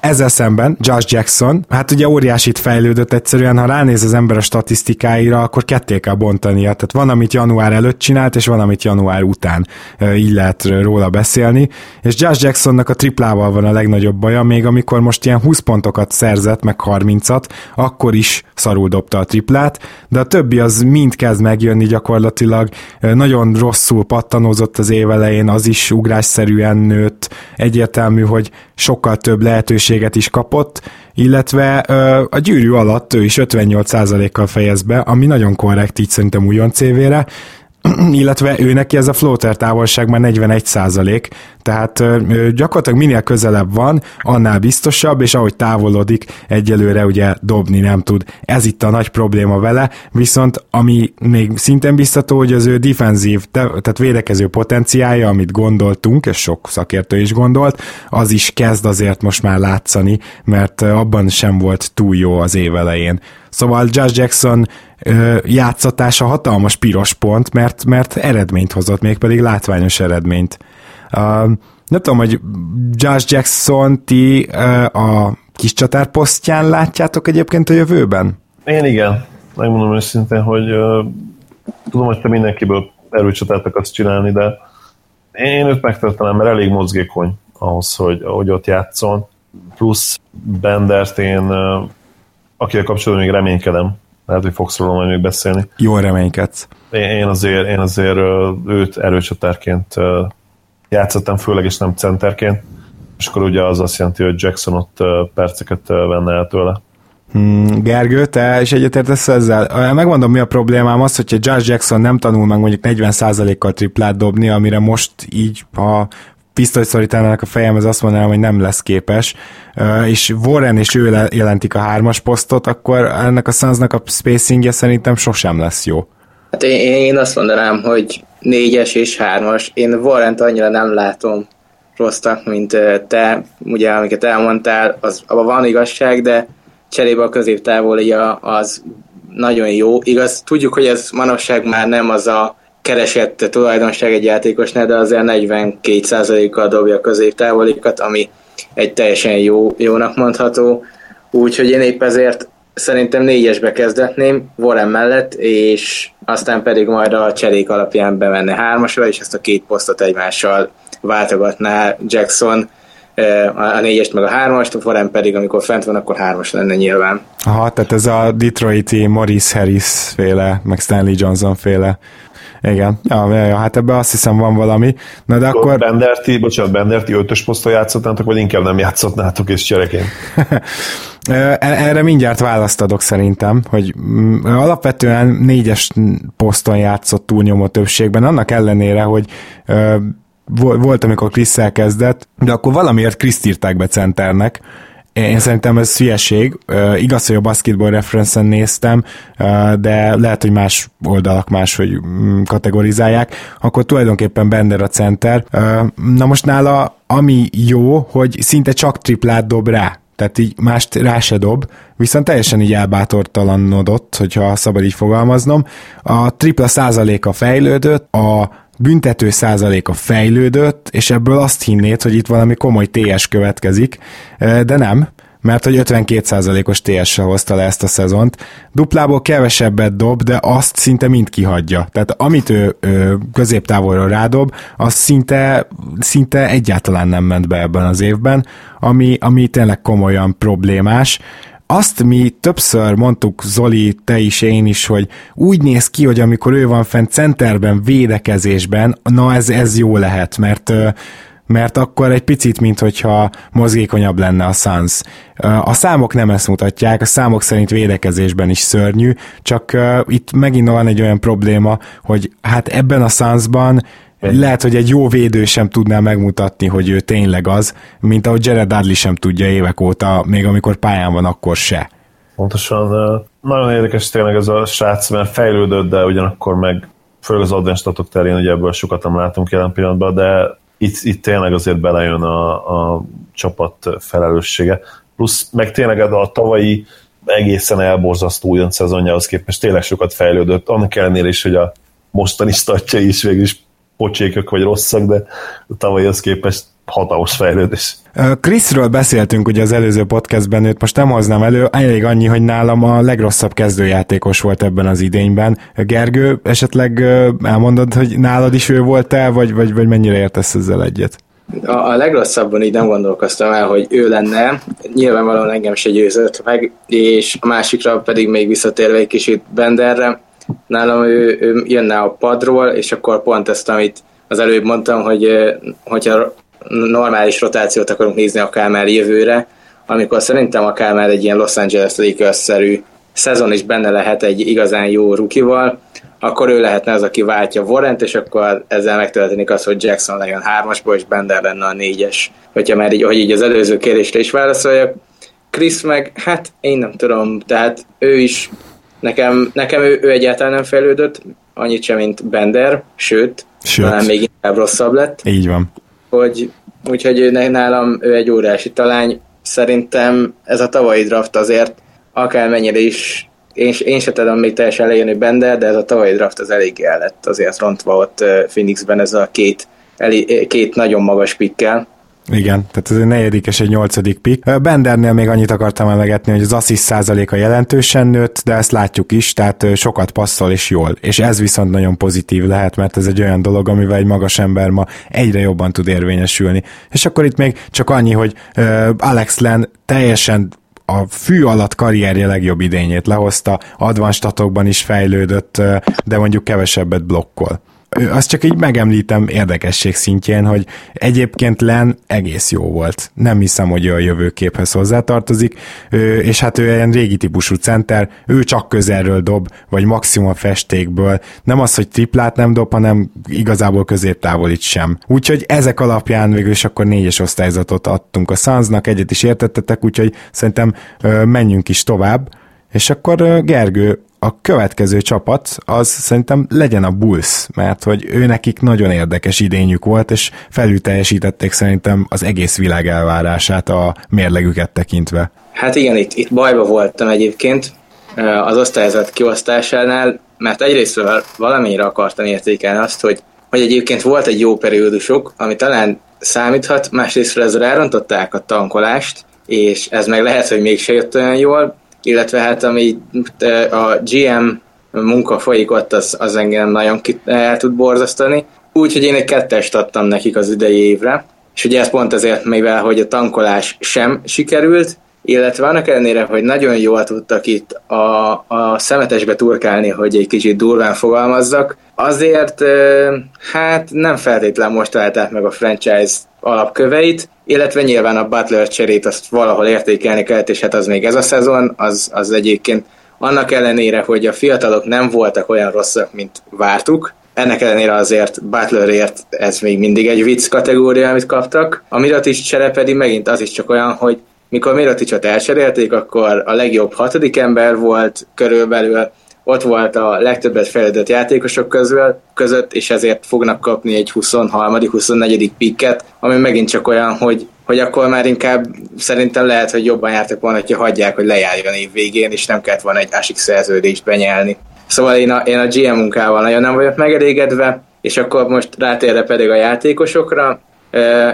Ezzel szemben Josh Jackson, hát ugye óriásit fejlődött egyszerűen, ha ránéz az ember a statisztikáira, akkor ketté kell bontania. Tehát van, amit január előtt csinált, és van, amit január után így lehet róla beszélni. És Josh Jacksonnak a triplával van a legnagyobb baja, még amikor most ilyen 20 pontokat szerzett, meg 30-at, akkor is szarul dobta a triplát, de a többi az mind kezd megjönni gyakorlatilag. Nagyon rosszul pattanózott az évelején, az is ugrásszerűen nőtt. Egyértelmű, hogy sokkal több lehetőséget is kapott, illetve a gyűrű alatt ő is 58%-kal fejez be, ami nagyon korrekt így szerintem újon CV-re, [CLEARS THROAT] illetve ő neki ez a floater távolság már 41 százalék, tehát gyakorlatilag minél közelebb van, annál biztosabb, és ahogy távolodik, egyelőre ugye dobni nem tud. Ez itt a nagy probléma vele, viszont ami még szintén biztató, hogy az ő defenzív, tehát védekező potenciája, amit gondoltunk, és sok szakértő is gondolt, az is kezd azért most már látszani, mert abban sem volt túl jó az év elején. Szóval Josh Jackson ö, játszatása hatalmas piros pont, mert, mert eredményt hozott, mégpedig látványos eredményt. Uh, nem tudom, hogy Josh Jackson ti a kis csatár posztján látjátok egyébként a jövőben? Én igen. Megmondom őszintén, hogy tudom, hogy te mindenkiből erőcsatát akarsz csinálni, de én őt megtartanám, mert elég mozgékony ahhoz, hogy, hogy ott játszon. Plusz Bendert én, akivel kapcsolatban még reménykedem, lehet, hogy fogsz róla majd még beszélni. Jól reménykedsz. Én azért, én azért őt erőcsatárként játszottam, főleg és nem centerként, és akkor ugye az azt jelenti, hogy Jackson ott perceket venne el tőle. Hmm, Gergő, te is egyetértesz ezzel? Megmondom, mi a problémám az, hogyha Josh Jackson nem tanul meg mondjuk 40%-kal triplát dobni, amire most így, ha pisztolyt szorítanának a fejemhez, azt mondanám, hogy nem lesz képes, és Warren és ő jelentik a hármas posztot, akkor ennek a Sunsnak a spacingje szerintem sosem lesz jó. Hát én, én azt mondanám, hogy négyes és hármas. Én Warrent annyira nem látom rossznak, mint te, ugye, amiket elmondtál, az, abban van igazság, de cserébe a középtávolia az nagyon jó. Igaz, tudjuk, hogy ez manapság már nem az a keresett tulajdonság egy játékosnál, de azért 42%-kal dobja középtávolikat, ami egy teljesen jó, jónak mondható. Úgyhogy én épp ezért szerintem négyesbe kezdetném Warren mellett, és aztán pedig majd a cserék alapján bemenne hármasra, és ezt a két posztot egymással váltogatná Jackson a négyest meg a hármast, a Warren pedig amikor fent van, akkor hármas lenne nyilván. Aha, tehát ez a Detroiti Morris Harris féle, meg Stanley Johnson féle igen, ja, ja, ja, hát ebben azt hiszem van valami. Na de akkor... Benderti, bocsánat, Benderti ötös poszton játszhatnátok, vagy inkább nem játszhatnátok és csereként? [LAUGHS] E-, erre mindjárt választ adok szerintem, hogy mm, alapvetően négyes poszton játszott túlnyomó többségben, annak ellenére, hogy volt, amikor Krisz elkezdett, de akkor valamiért Kriszt írták be centernek, én szerintem ez hülyeség. Uh, igaz, hogy a Basketball reference néztem, uh, de lehet, hogy más oldalak máshogy um, kategorizálják. Akkor tulajdonképpen Bender a center. Uh, na most nála ami jó, hogy szinte csak triplát dob rá tehát így mást rá se dob, viszont teljesen így elbátortalanodott, hogyha szabad így fogalmaznom. A tripla százaléka fejlődött, a büntető százaléka fejlődött, és ebből azt hinnéd, hogy itt valami komoly TS következik, de nem, mert hogy 52%-os TS-sel hozta le ezt a szezont. Duplából kevesebbet dob, de azt szinte mind kihagyja. Tehát amit ő, ő középtávolról rádob, az szinte, szinte egyáltalán nem ment be ebben az évben, ami, ami tényleg komolyan problémás azt mi többször mondtuk, Zoli, te is, én is, hogy úgy néz ki, hogy amikor ő van fent centerben, védekezésben, na ez, ez jó lehet, mert mert akkor egy picit, mint hogyha mozgékonyabb lenne a Suns. A számok nem ezt mutatják, a számok szerint védekezésben is szörnyű, csak itt megint van egy olyan probléma, hogy hát ebben a Sunsban lehet, hogy egy jó védő sem tudná megmutatni, hogy ő tényleg az, mint ahogy Jared Dudley sem tudja évek óta, még amikor pályán van, akkor se. Pontosan. Nagyon érdekes tényleg ez a srác, mert fejlődött, de ugyanakkor meg főleg az advanced statok terén, ugye ebből sokat nem látunk jelen pillanatban, de itt, itt tényleg azért belejön a, a csapat felelőssége. Plusz meg tényleg a tavalyi egészen elborzasztó újon szezonjához képest tényleg sokat fejlődött, annak ellenére is, hogy a mostani statjai is végül is pocsékok vagy rosszak, de tavalyhoz képest hatalmas fejlődés. Kriszről beszéltünk ugye az előző podcastben, őt most nem hoznám elő, elég annyi, hogy nálam a legrosszabb kezdőjátékos volt ebben az idényben. Gergő, esetleg elmondod, hogy nálad is ő volt-e, vagy, vagy, vagy mennyire értesz ezzel egyet? A, a legrosszabban így nem gondolkoztam el, hogy ő lenne. Nyilvánvalóan engem se győzött meg, és a másikra pedig még visszatérve egy kicsit Benderre, nálam ő, ő jönne a padról, és akkor pont ezt, amit az előbb mondtam, hogy hogyha normális rotációt akarunk nézni akár már jövőre, amikor szerintem akár már egy ilyen Los Angeles Lakers-szerű szezon is benne lehet egy igazán jó rukival, akkor ő lehetne az, aki váltja Warrent, és akkor ezzel megtörténik az, hogy Jackson legyen hármasból, és Bender lenne a négyes. Hogyha már így, hogy így az előző kérdésre is válaszoljak. Chris meg, hát én nem tudom, tehát ő is Nekem, nekem ő, ő egyáltalán nem fejlődött, annyit sem, mint Bender, sőt, sőt. talán még inkább rosszabb lett. Így van. Hogy, úgyhogy nálam ő egy óriási talány. Szerintem ez a tavalyi draft azért akármennyire is én, én se tudom még teljesen lejönni Bender, de ez a tavalyi draft az elég el lett azért rontva ott Phoenixben ez a két, elé, két nagyon magas pikkel. Igen, tehát ez egy negyedik és egy nyolcadik pick. Bendernél még annyit akartam emlegetni, hogy az assist százaléka jelentősen nőtt, de ezt látjuk is, tehát sokat passzol és jól. És ez viszont nagyon pozitív lehet, mert ez egy olyan dolog, amivel egy magas ember ma egyre jobban tud érvényesülni. És akkor itt még csak annyi, hogy Alex Len teljesen a fű alatt karrierje legjobb idényét lehozta, advanstatokban is fejlődött, de mondjuk kevesebbet blokkol azt csak így megemlítem érdekesség szintjén, hogy egyébként Len egész jó volt. Nem hiszem, hogy ő a jövőképhez hozzátartozik, és hát ő egy régi típusú center, ő csak közelről dob, vagy maximum a festékből. Nem az, hogy triplát nem dob, hanem igazából középtávolit sem. Úgyhogy ezek alapján végül is akkor négyes osztályzatot adtunk a Sunsnak, egyet is értettetek, úgyhogy szerintem menjünk is tovább. És akkor Gergő, a következő csapat az szerintem legyen a Bulls, mert hogy ő nekik nagyon érdekes idényük volt, és felülteljesítették szerintem az egész világ elvárását a mérlegüket tekintve. Hát igen, itt, itt bajba voltam egyébként az osztályzat kiosztásánál, mert egyrészt valamire akartam értékelni azt, hogy, hogy egyébként volt egy jó periódusok, ami talán számíthat, másrészt ez rárontották a tankolást, és ez meg lehet, hogy mégse jött olyan jól, illetve hát ami a GM munka folyik ott, az, az engem nagyon el tud borzasztani. Úgyhogy én egy kettest adtam nekik az idei évre, és ugye ez pont azért, mivel hogy a tankolás sem sikerült, illetve annak ellenére, hogy nagyon jól tudtak itt a, a szemetesbe turkálni, hogy egy kicsit durván fogalmazzak, azért hát nem feltétlen most találták meg a franchise alapköveit, illetve nyilván a Butler cserét azt valahol értékelni kellett, és hát az még ez a szezon, az, az egyébként annak ellenére, hogy a fiatalok nem voltak olyan rosszak, mint vártuk, ennek ellenére azért Butlerért ez még mindig egy vicc kategória, amit kaptak. A Mirotic csere pedig megint az is csak olyan, hogy mikor Miroticot elcserélték, akkor a legjobb hatodik ember volt körülbelül, ott volt a legtöbbet fejlődött játékosok közül, között, és ezért fognak kapni egy 23.-24. pikket, ami megint csak olyan, hogy, hogy akkor már inkább szerintem lehet, hogy jobban jártak volna, hogyha hagyják, hogy lejárjon év végén, és nem kellett volna egy másik szerződést benyelni. Szóval én a, én a GM munkával nagyon nem vagyok megelégedve, és akkor most rátérve pedig a játékosokra,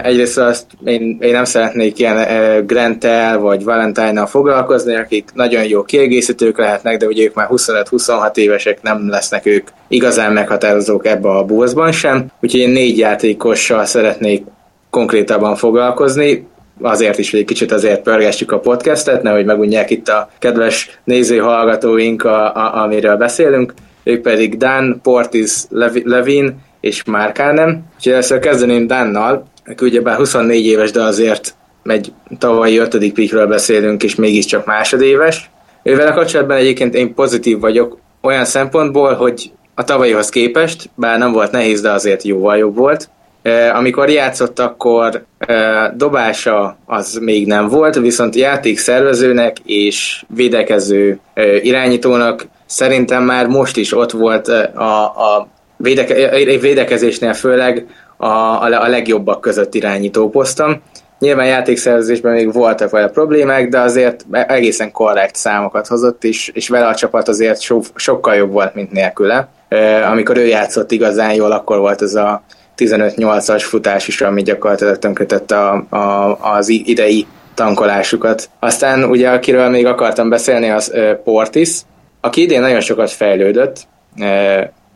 Egyrészt azt én, én nem szeretnék ilyen Grantel vagy Valentine-nal foglalkozni, akik nagyon jó kiegészítők lehetnek, de ugye ők már 25-26 évesek, nem lesznek ők igazán meghatározók ebbe a bullsban sem. Úgyhogy én négy játékossal szeretnék konkrétabban foglalkozni, azért is, hogy egy kicsit azért pörgessük a podcastet, nehogy megunják itt a kedves néző-hallgatóink, a, a, amiről beszélünk. Ők pedig Dan, Portis, Levin és Márkánem. Úgyhogy először kezdeném Dannal, aki ugyebár 24 éves, de azért egy tavalyi ötödik pikről beszélünk, és mégiscsak másodéves. Ővel a kapcsolatban egyébként én pozitív vagyok olyan szempontból, hogy a tavalyihoz képest, bár nem volt nehéz, de azért jóval jobb volt. Amikor játszott, akkor dobása az még nem volt, viszont játékszervezőnek és védekező irányítónak szerintem már most is ott volt a, a védeke, védekezésnél főleg a, a legjobbak között irányító posztom. Nyilván játékszervezésben még voltak vele problémák, de azért egészen korrekt számokat hozott, és, és vele a csapat azért so, sokkal jobb volt, mint nélküle. Amikor ő játszott igazán jól, akkor volt ez a 15-8-as futás is, ami gyakorlatilag tönkretette a, a, az idei tankolásukat. Aztán ugye, akiről még akartam beszélni, az Portis, aki idén nagyon sokat fejlődött,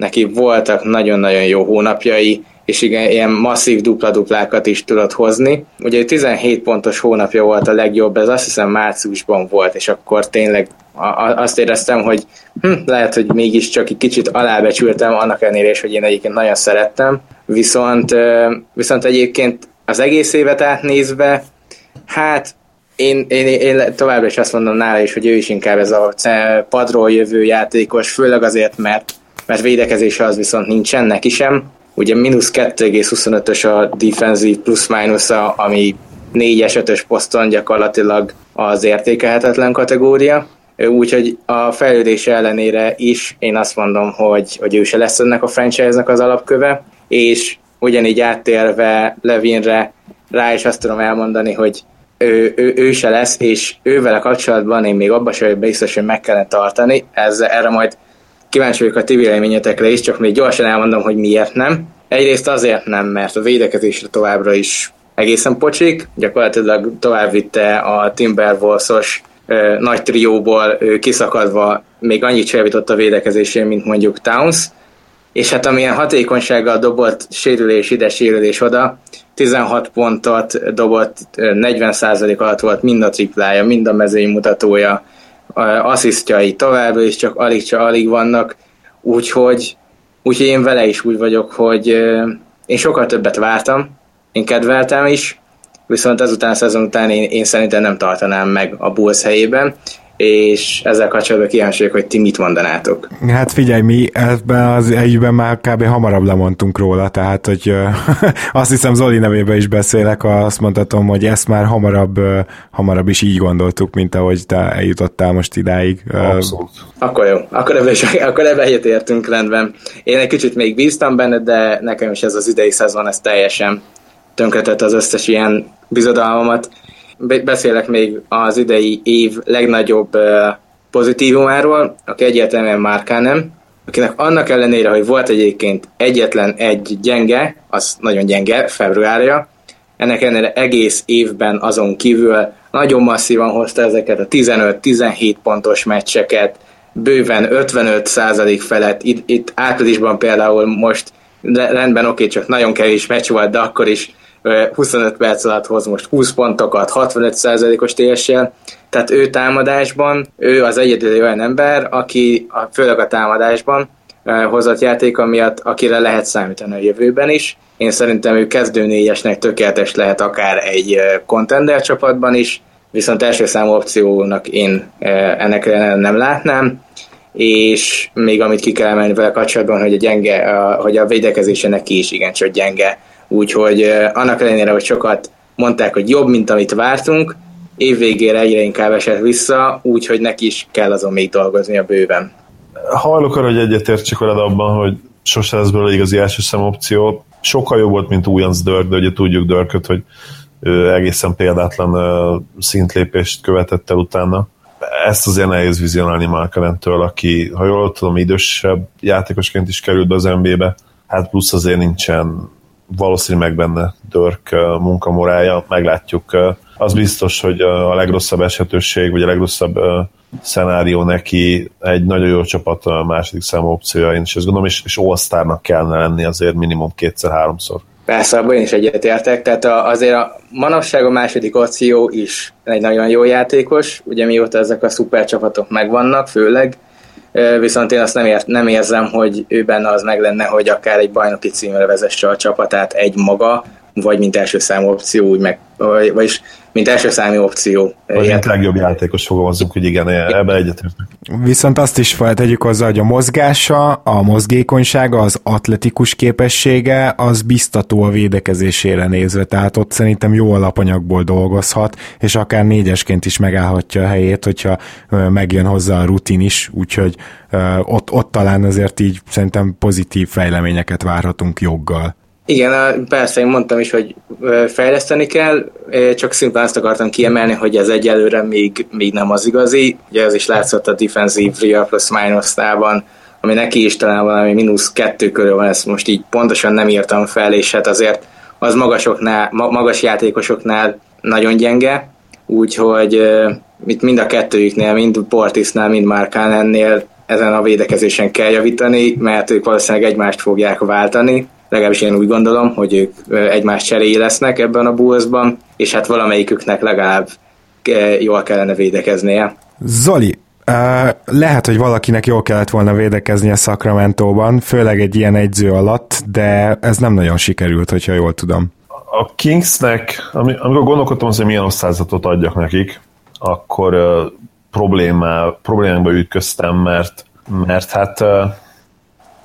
neki voltak nagyon-nagyon jó hónapjai, és igen, ilyen masszív dupla-duplákat is tudott hozni. Ugye 17 pontos hónapja volt a legjobb, ez azt hiszem márciusban volt, és akkor tényleg azt éreztem, hogy hm, lehet, hogy mégiscsak egy kicsit alábecsültem, annak ellenére hogy én egyébként nagyon szerettem, viszont, viszont egyébként az egész évet átnézve, hát én, én, én továbbra is azt mondom nála is, hogy ő is inkább ez a padról jövő játékos, főleg azért, mert mert védekezése az viszont nincsen neki sem. Ugye mínusz 2,25-ös a defensív plusz-minusz, ami 4-es, 5-ös poszton gyakorlatilag az értékelhetetlen kategória. Úgyhogy a fejlődés ellenére is én azt mondom, hogy, hogy ő se lesz ennek a franchise-nak az alapköve, és ugyanígy áttérve Levinre rá is azt tudom elmondani, hogy ő, ő, ő se lesz, és ővel a kapcsolatban én még abban sem biztos, hogy meg kellene tartani. Ez, erre majd kíváncsi vagyok a ti véleményetekre is, csak még gyorsan elmondom, hogy miért nem. Egyrészt azért nem, mert a védekezésre továbbra is egészen pocsik, gyakorlatilag tovább vitte a Timberwolves-os nagy trióból kiszakadva még annyit sem a védekezésén, mint mondjuk Towns, és hát amilyen hatékonysággal dobott sérülés ide, sérülés oda, 16 pontot dobott, 40% alatt volt mind a triplája, mind a mezői mutatója, asszisztjai továbbra is csak alig csak alig vannak, úgyhogy, úgyhogy én vele is úgy vagyok, hogy én sokkal többet vártam, én kedveltem is, viszont ezután a szezon után én, én szerintem nem tartanám meg a Bulls helyében, és ezzel kapcsolatban kíváncsi hogy ti mit mondanátok. Hát figyelj, mi ebben az egyben már kb. hamarabb lemondtunk róla, tehát hogy [LAUGHS] azt hiszem Zoli nevében is beszélek, azt mondhatom, hogy ezt már hamarabb, hamarabb is így gondoltuk, mint ahogy te eljutottál most idáig. Abszolút. Akkor jó, akkor ebben, is, [LAUGHS] akkor ebben értünk rendben. Én egy kicsit még bíztam benne, de nekem is ez az idei szezon, ez teljesen tönkretett az összes ilyen bizodalmamat beszélek még az idei év legnagyobb pozitívumáról, aki egyértelműen Márkánem, akinek annak ellenére, hogy volt egyébként egyetlen egy gyenge, az nagyon gyenge, februárja, ennek ellenére egész évben azon kívül nagyon masszívan hozta ezeket a 15-17 pontos meccseket, bőven 55 felett, itt, itt áprilisban például most rendben oké, csak nagyon kevés meccs volt, de akkor is 25 perc alatt hoz most 20 pontokat, 65%-os TSL, tehát ő támadásban, ő az egyedüli olyan ember, aki főleg a támadásban hozott játéka miatt, akire lehet számítani a jövőben is. Én szerintem ő kezdő négyesnek tökéletes lehet akár egy contender csapatban is, viszont első számú opciónak én ennek nem látnám. És még amit ki kell emelni vele kapcsolatban, hogy a gyenge, hogy a védekezése neki is igencsak gyenge Úgyhogy annak ellenére, hogy sokat mondták, hogy jobb, mint amit vártunk, évvégére egyre inkább esett vissza, úgyhogy neki is kell azon még a bőven. Hajlok arra, hogy egyetértsek veled abban, hogy sose lesz belőle igazi első szem opció. Sokkal jobb volt, mint Ujjans Dörk, de ugye tudjuk Dörköt, hogy ő egészen példátlan szintlépést követett el utána. Ezt azért nehéz vizionálni Markanentől, aki, ha jól tudom, idősebb játékosként is került be az NBA-be, hát plusz azért nincsen valószínűleg meg benne Dörk munkamorája, meglátjuk. Az biztos, hogy a legrosszabb esetőség, vagy a legrosszabb szenárió neki egy nagyon jó csapat a második számú opciója, én is ezt gondolom, és, és all kellene lenni azért minimum kétszer-háromszor. Persze, abban én is egyetértek, tehát azért a manapság a második opció is egy nagyon jó játékos, ugye mióta ezek a szuper csapatok megvannak, főleg, viszont én azt nem, ért, nem érzem, hogy ő benne az meg lenne, hogy akár egy bajnoki címre vezesse a csapatát egy maga, vagy mint első számú opció, úgy meg, vagy, vagyis mint első számú opció. Vagy mint legjobb játékos fogalmazunk, hogy igen, ebbe egyetértek. Viszont azt is feltegyük hozzá, hogy a mozgása, a mozgékonysága, az atletikus képessége, az biztató a védekezésére nézve, tehát ott szerintem jó alapanyagból dolgozhat, és akár négyesként is megállhatja a helyét, hogyha megjön hozzá a rutin is, úgyhogy ott, ott talán azért így szerintem pozitív fejleményeket várhatunk joggal. Igen, persze én mondtam is, hogy fejleszteni kell, csak szimplán azt akartam kiemelni, hogy ez egyelőre még, még nem az igazi. Ugye ez is látszott a defensív real plus minus tában, ami neki is talán valami mínusz kettő körül van, ezt most így pontosan nem írtam fel, és hát azért az magasoknál, magas játékosoknál nagyon gyenge, úgyhogy itt mind a kettőjüknél, mind Portisnál, mind Markánennél ezen a védekezésen kell javítani, mert ők valószínűleg egymást fogják váltani, legalábbis én úgy gondolom, hogy ők egymás cseréi lesznek ebben a bullsban, és hát valamelyiküknek legalább jól kellene védekeznie. Zoli, lehet, hogy valakinek jól kellett volna védekezni a Sacramento-ban, főleg egy ilyen egyző alatt, de ez nem nagyon sikerült, hogyha jól tudom. A Kingsnek, amikor gondolkodtam az, hogy milyen osztályzatot adjak nekik, akkor uh, problémá, problémákba ütköztem, mert, mert hát uh,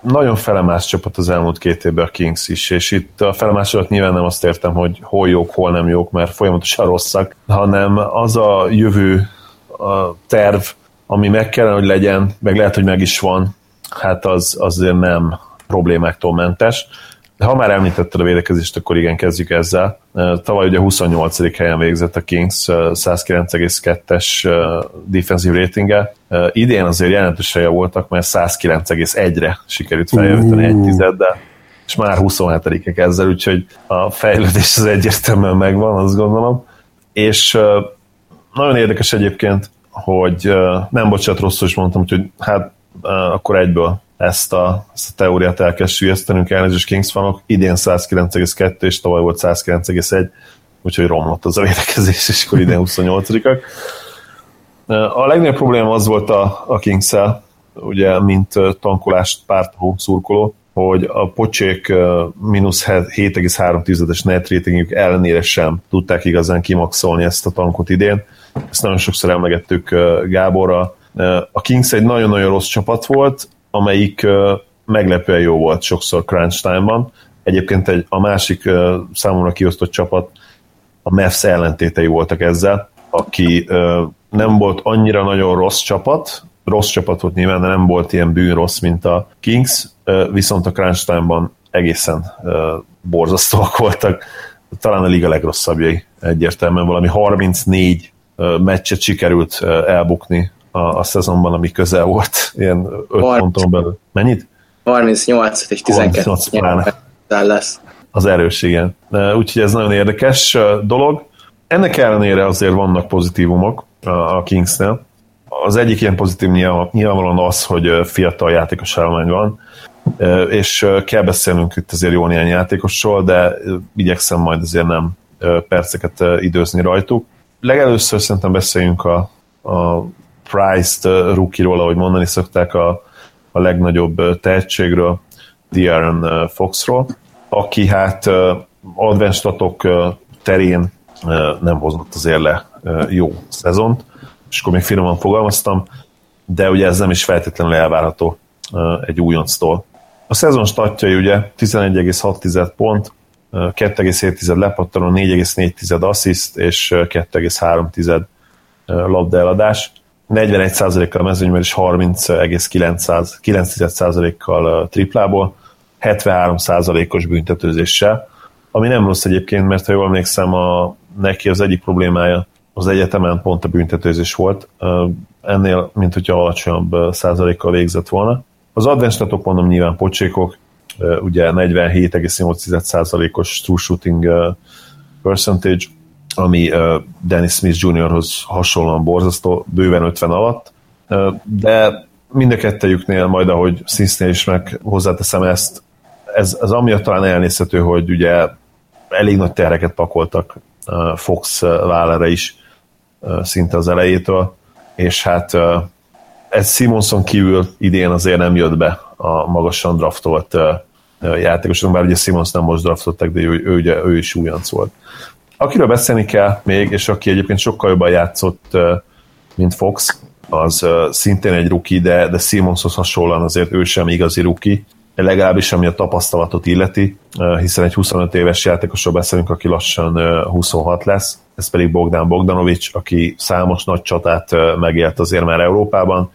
nagyon felemás csapat az elmúlt két évben a Kings is, és itt a felemás alatt nyilván nem azt értem, hogy hol jók, hol nem jók, mert folyamatosan rosszak, hanem az a jövő a terv, ami meg kellene, hogy legyen, meg lehet, hogy meg is van, hát az azért nem problémáktól mentes. De ha már említetted a védekezést, akkor igen, kezdjük ezzel. Tavaly ugye 28. helyen végzett a Kings 109,2-es defensive ratinge. Idén azért jelentős helye voltak, mert 109,1-re sikerült feljavítani egy tizeddel, és már 27-ek ezzel, úgyhogy a fejlődés az egyértelműen megvan, azt gondolom. És nagyon érdekes egyébként, hogy nem bocsánat, rosszul is mondtam, hogy hát akkor egyből ezt a, ezt a teóriát el kell sülyeztenünk, elnézést Kings fanok. Idén 109,2 és tavaly volt 109,1, úgyhogy romlott az a védekezés, és akkor idén 28-ak. A legnagyobb probléma az volt a, a kings ugye, mint tankolást pártó szurkoló, hogy a pocsék mínusz 7,3-es net ratingjük ellenére sem tudták igazán kimaxolni ezt a tankot idén. Ezt nagyon sokszor emlegettük Gáborra. A Kings egy nagyon-nagyon rossz csapat volt, amelyik meglepően jó volt sokszor crunch time-ban. Egyébként egy, a másik számomra kiosztott csapat a Mavs ellentétei voltak ezzel, aki nem volt annyira nagyon rossz csapat, rossz csapat volt nyilván, de nem volt ilyen bűn rossz, mint a Kings, viszont a crunch time-ban egészen borzasztóak [LAUGHS] voltak. Talán a liga legrosszabbjai egyértelműen valami 34 meccset sikerült elbukni a, a szezonban, ami közel volt, ilyen 5 ponton belül. Mennyit? 38 és 12 lesz. Az erős, igen. Úgyhogy ez nagyon érdekes dolog. Ennek ellenére azért vannak pozitívumok a Kingsnél. Az egyik ilyen pozitív nyilvánvalóan az, hogy fiatal játékos állomány van, és kell beszélnünk itt azért jó néhány játékosról, de igyekszem majd azért nem perceket időzni rajtuk. Legelőször szerintem beszéljünk a, a Price-t rookie-ról, ahogy mondani szokták, a, a legnagyobb tehetségről, De'Aaron Foxról, aki hát advanced statok terén nem hozott azért le jó szezont, és akkor még finoman fogalmaztam, de ugye ez nem is feltétlenül elvárható egy újonctól. A szezon statjai ugye 11,6 pont, 2,7 lepattanó, 4,4 assziszt és 2,3 labdaeladás. 41%-kal mezőnyben és 30,9%-kal triplából, 73%-os büntetőzéssel, ami nem rossz egyébként, mert ha jól emlékszem, a, neki az egyik problémája az egyetemen pont a büntetőzés volt, ennél, mint hogyha alacsonyabb százalékkal végzett volna. Az advanced mondom nyilván pocsékok, ugye 47,8%-os true shooting percentage, ami Dennis Smith Jr.-hoz hasonlóan borzasztó, bőven 50 alatt, de mind a kettejüknél, majd ahogy Szisznél is meg hozzáteszem ezt, ez, ez amiatt talán elnézhető, hogy ugye elég nagy terheket pakoltak Fox vállára is szinte az elejétől, és hát ez Simonson kívül idén azért nem jött be a magasan draftolt játékosok, bár ugye Simons nem most draftoltak, de ő, ő, ugye, ő is újonc volt. Akiről beszélni kell még, és aki egyébként sokkal jobban játszott, mint Fox, az szintén egy ruki, de, de Simonshoz hasonlóan azért ő sem igazi ruki, legalábbis ami a tapasztalatot illeti, hiszen egy 25 éves játékosról beszélünk, aki lassan 26 lesz, ez pedig Bogdan Bogdanovics, aki számos nagy csatát megélt azért már Európában,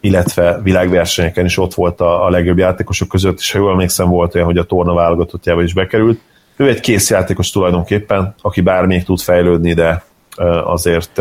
illetve világversenyeken is ott volt a, a legjobb játékosok között, és ha jól emlékszem, volt olyan, hogy a torna válogatottjába is bekerült. Ő egy kész játékos tulajdonképpen, aki bármelyik tud fejlődni, de azért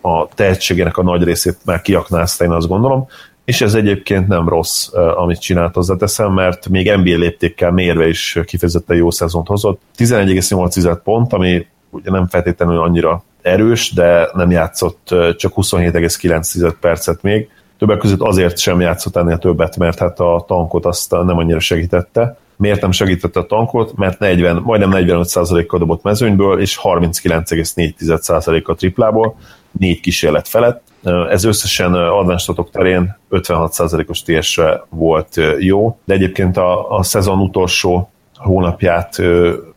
a tehetségének a nagy részét már kiaknázta, én azt gondolom, és ez egyébként nem rossz, amit csinált, hozzáteszem, mert még NBA léptékkel mérve is kifejezetten jó szezont hozott. 11,8 pont, ami ugye nem feltétlenül annyira erős, de nem játszott csak 27,9 percet még. Többek között azért sem játszott ennél többet, mert hát a tankot azt nem annyira segítette. Miért nem segítette a tankot? Mert 40, majdnem 45%-kal dobott mezőnyből, és 39,4%-a triplából, négy kísérlet felett. Ez összesen advánstatok terén 56%-os ts volt jó, de egyébként a, a szezon utolsó hónapját,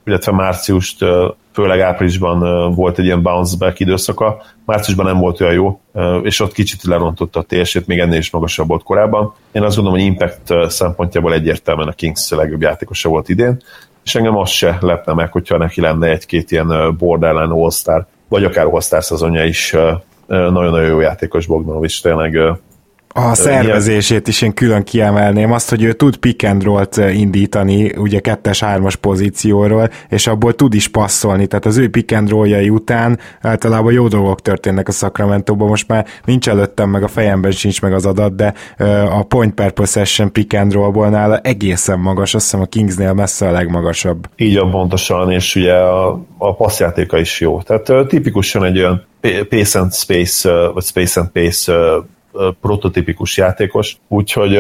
illetve márciust, főleg áprilisban volt egy ilyen bounce back időszaka, márciusban nem volt olyan jó, és ott kicsit lerontotta a ts még ennél is magasabb volt korábban. Én azt gondolom, hogy impact szempontjából egyértelműen a Kings legjobb játékosa volt idén, és engem az se lepne meg, hogyha neki lenne egy-két ilyen borderline all-star, vagy akár all-star szezonja is nagyon-nagyon jó játékos Bogdanovics, tényleg a szervezését is én külön kiemelném, azt, hogy ő tud pick and roll-t indítani, ugye kettes-hármas pozícióról, és abból tud is passzolni, tehát az ő pick and roll után általában jó dolgok történnek a sacramento most már nincs előttem, meg a fejemben sincs meg az adat, de a point per possession pick and rollból nála egészen magas, azt hiszem a Kingsnél messze a legmagasabb. Így van pontosan, és ugye a, a passzjátéka is jó. Tehát tipikusan egy olyan pace and space, vagy space and pace prototipikus játékos, úgyhogy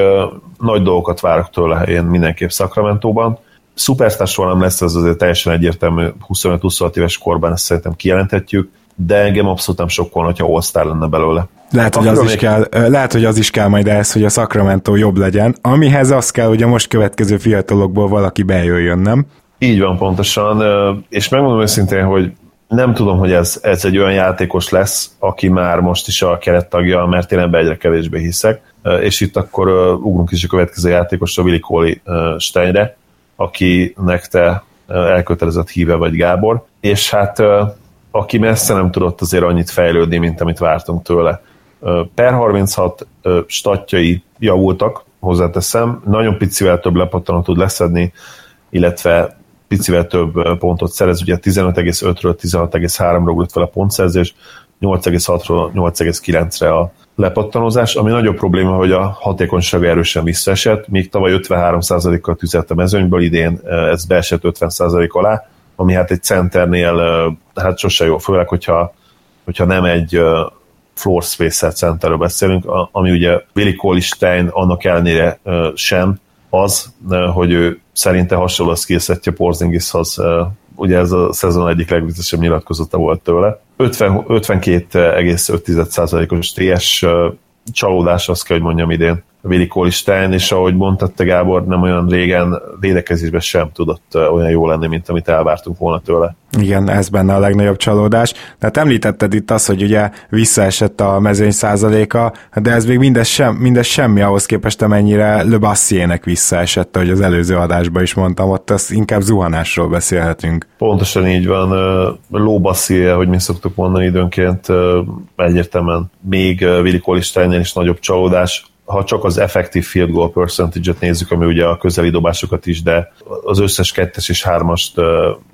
nagy dolgokat várok tőle én mindenképp Sacramento-ban. Superstar soha nem lesz, ez azért teljesen egyértelmű 25-26 éves korban, ezt szerintem kijelenthetjük, de engem abszolút nem sokkolna, hogyha all lenne belőle. Lehet, hogy, az is kell, lehet, hogy az is kell majd ehhez, hogy a Sacramento jobb legyen, amihez az kell, hogy a most következő fiatalokból valaki bejöjjön, nem? Így van pontosan, és megmondom őszintén, hogy nem tudom, hogy ez, ez egy olyan játékos lesz, aki már most is a kerettagja, mert én ebbe egyre kevésbé hiszek, és itt akkor ugrunk is a következő játékosra, Willi Kóli Steinre, akinek te elkötelezett híve vagy Gábor, és hát aki messze nem tudott azért annyit fejlődni, mint amit vártunk tőle. Per 36 statjai javultak, hozzáteszem, nagyon picivel több lepattanat tud leszedni, illetve picivel több pontot szerez, ugye 15,5-ről 16,3-ra ugrott fel a pontszerzés, 8,6-ról 8,9-re a lepattanozás, ami nagyobb probléma, hogy a hatékonyság erősen visszaesett, míg tavaly 53%-kal tüzelt a mezőnyből, idén ez beesett 50% alá, ami hát egy centernél hát sose jó, főleg, hogyha, hogyha nem egy floor spacer centerről beszélünk, ami ugye Willi Kolistein annak ellenére sem az, hogy ő szerinte hasonló a skillsetje Porzingishoz, ugye ez a szezon egyik legvizesebb nyilatkozata volt tőle. 50, 52,5%-os TS csalódás, azt kell, hogy mondjam idén. Willi Kolistein, és ahogy mondtad te Gábor, nem olyan régen védekezésben sem tudott olyan jó lenni, mint amit elvártunk volna tőle. Igen, ez benne a legnagyobb csalódás. Tehát említetted itt azt, hogy ugye visszaesett a mezőny százaléka, de ez még mindez, sem, mindez semmi ahhoz képest, amennyire Le Bassiének visszaesett, hogy az előző adásban is mondtam, ott az inkább zuhanásról beszélhetünk. Pontosan így van. Ló hogy mi szoktuk mondani időnként, egyértelműen még Willi Kolisteinnél is nagyobb csalódás ha csak az effective field goal percentage-et nézzük, ami ugye a közeli dobásokat is, de az összes kettes és hármast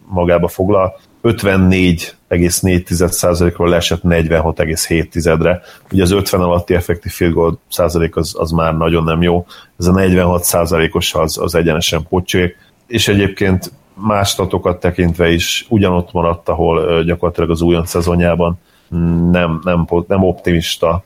magába foglal, 54,4%-ról leesett 46,7-re. Ugye az 50 alatti effektív field goal százalék az, az már nagyon nem jó. Ez a 46 százalékos az, az egyenesen pocsék. És egyébként más statokat tekintve is ugyanott maradt, ahol gyakorlatilag az újon szezonjában nem, nem, nem optimista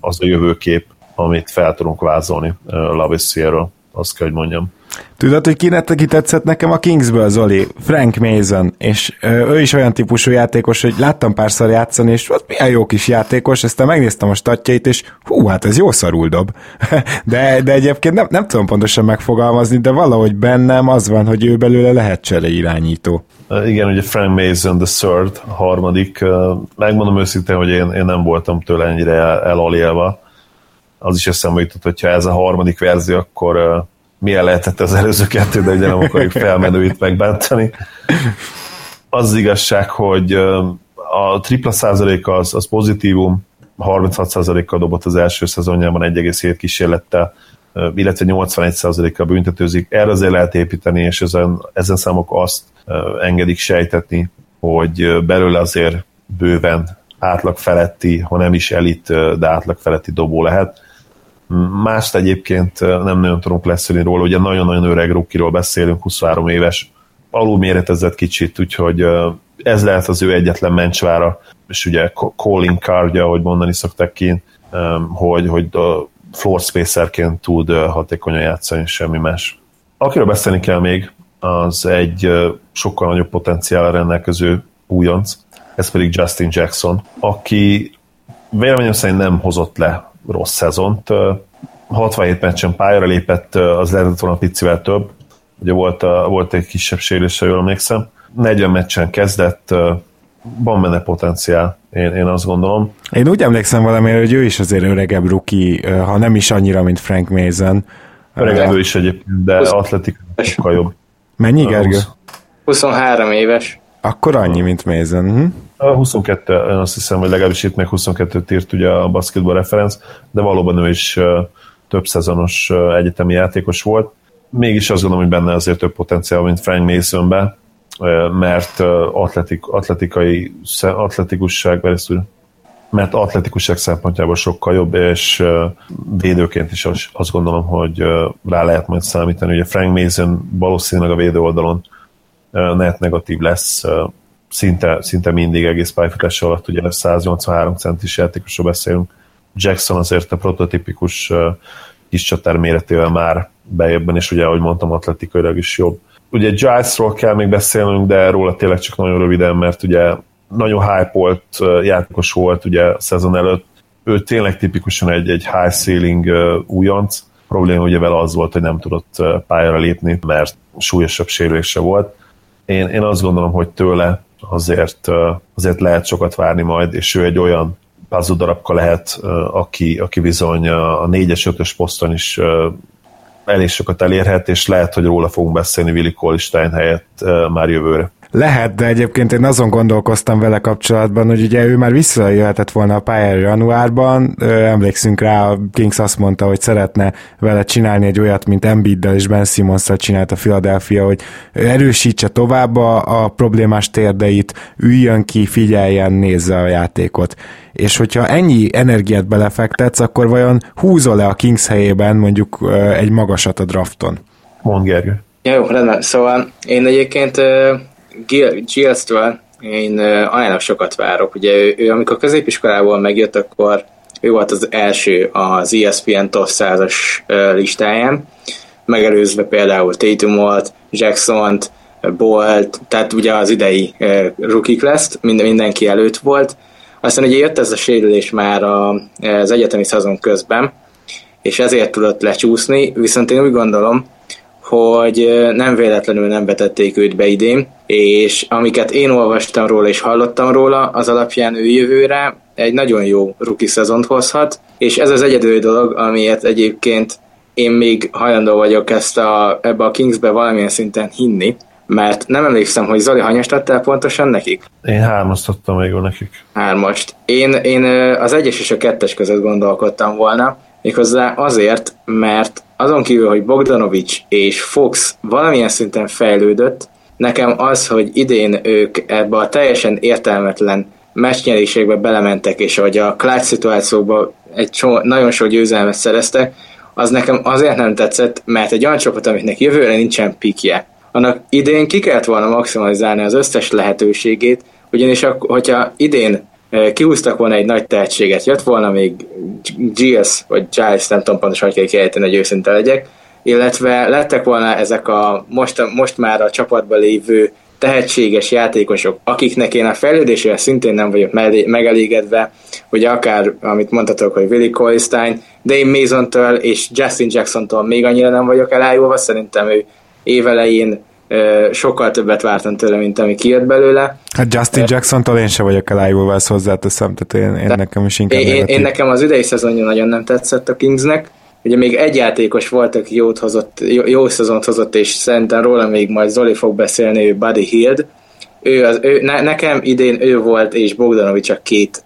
az a jövőkép, amit fel tudunk vázolni Lavissier-ről, azt kell, hogy mondjam. Tudod, hogy ki, ki tetszett nekem a Kingsből, Zoli? Frank Mason, és ő is olyan típusú játékos, hogy láttam párszor játszani, és ott milyen jó kis játékos, aztán megnéztem a statjait, és hú, hát ez jó szarul dob. [LAUGHS] de, de egyébként nem, nem tudom pontosan megfogalmazni, de valahogy bennem az van, hogy ő belőle lehet csere irányító. Igen, ugye Frank Mason, the third, a harmadik. Megmondom őszintén, hogy én, én nem voltam tőle ennyire el, elalélva az is eszembe jutott, hogyha ez a harmadik verzió, akkor milyen lehetett az előző kettő, de ugye nem akarjuk [LAUGHS] felmenőit megbántani. Az, az igazság, hogy a tripla százalék az, az pozitívum, 36 százalékkal dobott az első szezonjában 1,7 kísérlettel, illetve 81 százalékkal büntetőzik. Erre azért lehet építeni, és ezen, ezen számok azt engedik sejtetni, hogy belőle azért bőven átlag feletti, ha nem is elit, de átlag feletti dobó lehet. Mást egyébként nem nagyon tudunk leszülni róla, ugye nagyon-nagyon öreg rukiról beszélünk, 23 éves, alul méretezett kicsit, úgyhogy ez lehet az ő egyetlen mencsvára, és ugye calling cardja, ahogy mondani szokták ki, hogy, hogy a floor spacerként tud hatékonyan játszani, semmi más. Akiről beszélni kell még, az egy sokkal nagyobb potenciál rendelkező újonc, ez pedig Justin Jackson, aki véleményem szerint nem hozott le rossz szezont. 67 meccsen pályára lépett, az lehetett volna picivel több. Ugye volt, a, volt egy kisebb sérülés, ha jól emlékszem. 40 meccsen kezdett, van benne potenciál, én, én azt gondolom. Én úgy emlékszem valamire, hogy ő is azért öregebb ruki, ha nem is annyira, mint Frank Mason. Öregebb ő is egyébként, de atletik sokkal jobb. Mennyi, Gergő? 23 éves. Akkor annyi, mint Mason. Hm? A 22, azt hiszem, hogy legalábbis itt meg 22-t írt ugye a basketball reference, de valóban ő is több szezonos egyetemi játékos volt. Mégis azt gondolom, hogy benne azért több potenciál, mint Frank Masonbe, mert atletik, atletikai, atletikusság, mert atletikusság szempontjából sokkal jobb, és védőként is azt gondolom, hogy rá lehet majd számítani. Ugye Frank Mason valószínűleg a védő oldalon net negatív lesz, szinte, szinte mindig egész pályafutás alatt, ugye 183 centis játékosról beszélünk. Jackson azért a prototipikus kis csatár méretével már bejebben, és ugye, ahogy mondtam, atletikailag is jobb. Ugye Gilesról kell még beszélnünk, de róla tényleg csak nagyon röviden, mert ugye nagyon hype játékos volt ugye a szezon előtt, ő tényleg tipikusan egy, egy high ceiling újonc, a probléma ugye vele az volt, hogy nem tudott pályára lépni, mert súlyosabb sérülése volt. Én, én azt gondolom, hogy tőle azért, azért lehet sokat várni majd, és ő egy olyan puzzle darabka lehet, aki, aki bizony a 4-es, 5-ös poszton is elég sokat elérhet, és lehet, hogy róla fogunk beszélni Willi Kolistein helyett már jövőre. Lehet, de egyébként én azon gondolkoztam vele kapcsolatban, hogy ugye ő már visszajöhetett volna a pályára januárban, emlékszünk rá, a Kings azt mondta, hogy szeretne vele csinálni egy olyat, mint Embiiddel és Ben simmons csinált a Philadelphia, hogy erősítse tovább a, a problémás térdeit, üljön ki, figyeljen, nézze a játékot. És hogyha ennyi energiát belefektetsz, akkor vajon húzol-e a Kings helyében mondjuk egy magasat a drafton? Mond Gergő. Ja, jó, rendben. Szóval én egyébként Giles-től én ajánlok sokat várok. Ugye ő, ő amikor középiskolából megjött, akkor ő volt az első az ESPN top 100-as listáján, megelőzve például Tatumot, Jackson-t, Bolt, tehát ugye az idei rookie class mindenki előtt volt. Aztán ugye jött ez a sérülés már az egyetemi szezon közben, és ezért tudott lecsúszni, viszont én úgy gondolom, hogy nem véletlenül nem vetették őt be idén, és amiket én olvastam róla és hallottam róla, az alapján ő jövőre egy nagyon jó rookie szezont hozhat, és ez az egyedül dolog, amiért egyébként én még hajlandó vagyok ezt a, ebbe a Kingsbe valamilyen szinten hinni, mert nem emlékszem, hogy Zoli hanyast adtál pontosan nekik? Én hármast adtam még nekik. Hármast. Én, én az egyes és a kettes között gondolkodtam volna, méghozzá azért, mert azon kívül, hogy Bogdanovics és Fox valamilyen szinten fejlődött, nekem az, hogy idén ők ebbe a teljesen értelmetlen meccsnyerésekbe belementek, és hogy a clutch szituációkban egy so, nagyon sok győzelmet szereztek, az nekem azért nem tetszett, mert egy olyan csapat, amiknek jövőre nincsen pikje, annak idén ki kellett volna maximalizálni az összes lehetőségét, ugyanis akkor, hogyha idén kihúztak volna egy nagy tehetséget, jött volna még Giles, vagy Giles, nem tudom pontosan, hogy kell hogy őszinte legyek, illetve lettek volna ezek a most, most már a csapatban lévő tehetséges játékosok, akiknek én a fejlődésével szintén nem vagyok megelégedve, hogy akár, amit mondhatok, hogy Willie Colistein, Dave Mason-től és Justin Jackson-tól még annyira nem vagyok elájulva, szerintem ő évelején sokkal többet vártam tőle, mint ami kijött belőle. Hát Justin Jackson-tól én sem vagyok elájulva, ezt hozzáteszem, tehát én, én nekem is inkább én, én, nekem az idei szezonja nagyon nem tetszett a Kingsnek, ugye még egy játékos volt, aki jót hozott, jó, jó szezont hozott, és szerintem róla még majd Zoli fog beszélni, ő Buddy Hield. Ő az, ő, ne, nekem idén ő volt, és Bogdanovics a két,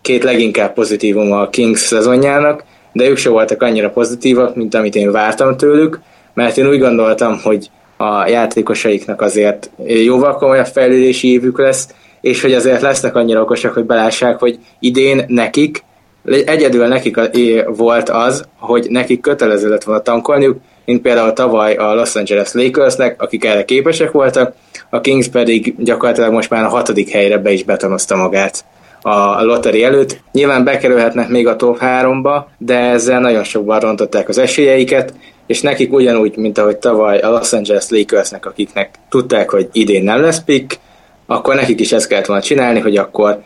két leginkább pozitívum a Kings szezonjának, de ők se voltak annyira pozitívak, mint amit én vártam tőlük, mert én úgy gondoltam, hogy a játékosaiknak azért jóval komolyabb fejlődési évük lesz, és hogy azért lesznek annyira okosak, hogy belássák, hogy idén nekik, egyedül nekik volt az, hogy nekik kötelező lett volna tankolniuk, mint például tavaly a Los Angeles Lakersnek, akik erre képesek voltak, a Kings pedig gyakorlatilag most már a hatodik helyre be is betonozta magát a lottery előtt. Nyilván bekerülhetnek még a top 3-ba, de ezzel nagyon sokban rontották az esélyeiket, és nekik ugyanúgy, mint ahogy tavaly a Los Angeles Lakersnek, akiknek tudták, hogy idén nem lesz pick, akkor nekik is ezt kellett volna csinálni, hogy akkor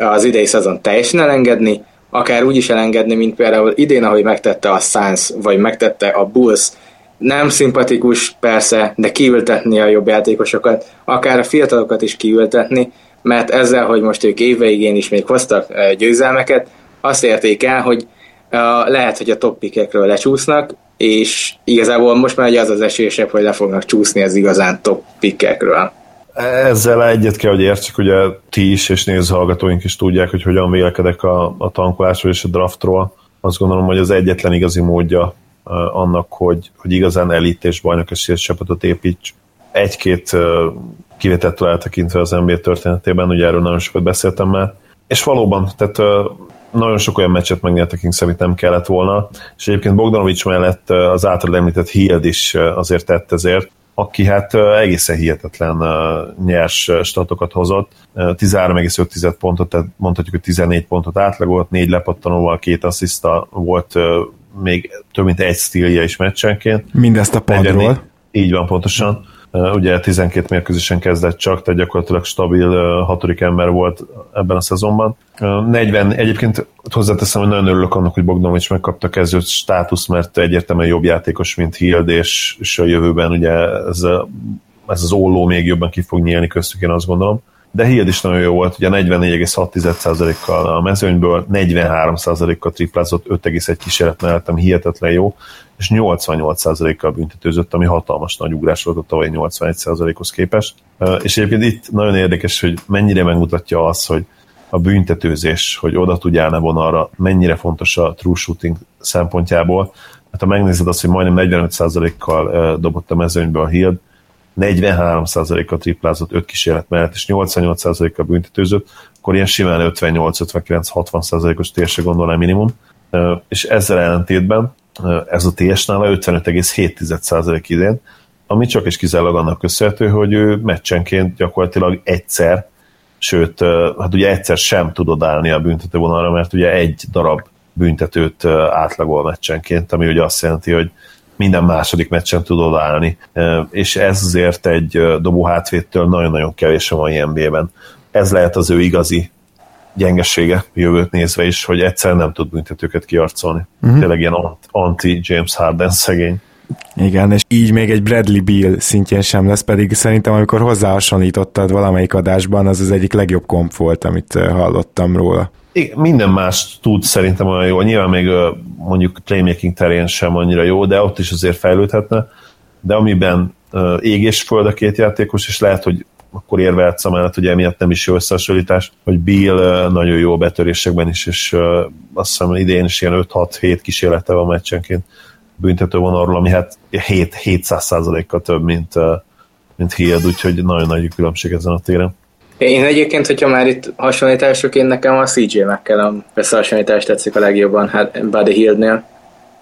az idei szezon teljesen elengedni, akár úgy is elengedni, mint például idén, ahogy megtette a Suns, vagy megtette a Bulls, nem szimpatikus persze, de kiültetni a jobb játékosokat, akár a fiatalokat is kiültetni, mert ezzel, hogy most ők évveigén is még hoztak győzelmeket, azt érték el, hogy lehet, hogy a toppikekről lecsúsznak, és igazából most már az az esélyesebb, hogy le fognak csúszni az igazán top pickekről. Ezzel egyet kell, hogy értsük, ugye ti is és nézőhallgatóink is tudják, hogy hogyan vélekedek a, a tankolásról és a draftról. Azt gondolom, hogy az egyetlen igazi módja annak, hogy, hogy igazán elit és bajnoki csapatot építs. Egy-két kivétettől eltekintve az NBA történetében, ugye erről nagyon sokat beszéltem már, és valóban, tehát nagyon sok olyan meccset megnyertek Kings, amit nem kellett volna, és egyébként Bogdanovics mellett az által említett Hield is azért tett ezért, aki hát egészen hihetetlen nyers statokat hozott. 13,5 pontot, tehát mondhatjuk, hogy 14 pontot átlagolt, négy lepattanóval, két assziszta volt, még több mint egy stílje is meccsenként. Mindezt a padról. Így van, pontosan. Ugye 12 mérkőzésen kezdett csak, tehát gyakorlatilag stabil hatodik ember volt ebben a szezonban. 40, egyébként hozzáteszem, hogy nagyon örülök annak, hogy Bogdanovics megkapta kezdő státusz, mert egyértelműen jobb játékos, mint Hild, és, és a jövőben ugye ez, ez az olló még jobban ki fog nyílni köztük, én azt gondolom de Hild is nagyon jó volt, ugye 44,6%-kal a mezőnyből, 43%-kal triplázott, 5,1 kísérlet mellettem hihetetlen jó, és 88%-kal büntetőzött, ami hatalmas nagy ugrás volt a tavaly 81%-hoz képest. És egyébként itt nagyon érdekes, hogy mennyire megmutatja az, hogy a büntetőzés, hogy oda tudjál-e vonalra, mennyire fontos a true shooting szempontjából. Hát ha megnézed azt, hogy majdnem 45%-kal dobott a mezőnyből a Hild, 43%-a triplázott 5 kísérlet mellett, és 88%-a büntetőzött, akkor ilyen simán 58-59-60%-os TS-re gondolná minimum, és ezzel ellentétben ez a TS nála 55,7% idén, ami csak is kizárólag annak köszönhető, hogy ő meccsenként gyakorlatilag egyszer, sőt, hát ugye egyszer sem tudod állni a büntetővonalra, mert ugye egy darab büntetőt átlagol meccsenként, ami ugye azt jelenti, hogy minden második meccsen tudod állni, és ez azért egy dobó nagyon-nagyon kevés a mai NBA-ben. Ez lehet az ő igazi gyengesége jövőt nézve is, hogy egyszer nem tud büntetőket kiarcolni. Uh-huh. Tényleg ilyen anti-James Harden szegény. Igen, és így még egy Bradley Beal szintjén sem lesz, pedig szerintem amikor hozzáhasonlítottad valamelyik adásban, az az egyik legjobb komp volt, amit hallottam róla minden más tud szerintem olyan jó. Nyilván még mondjuk playmaking terén sem annyira jó, de ott is azért fejlődhetne. De amiben ég és föld a két játékos, és lehet, hogy akkor érvehetsz amellett, hogy emiatt nem is jó összehasonlítás, hogy Bill nagyon jó betörésekben is, és azt hiszem idén is ilyen 5-6-7 kísérlete van meccsenként büntető vonalról, ami hát 7, 700 kal több, mint, mint Hield, úgyhogy nagyon nagy különbség ezen a téren. Én egyébként, hogyha már itt hasonlítások, én nekem a CJ McCallum összehasonlítás tetszik a legjobban, hát Buddy Hieldnél.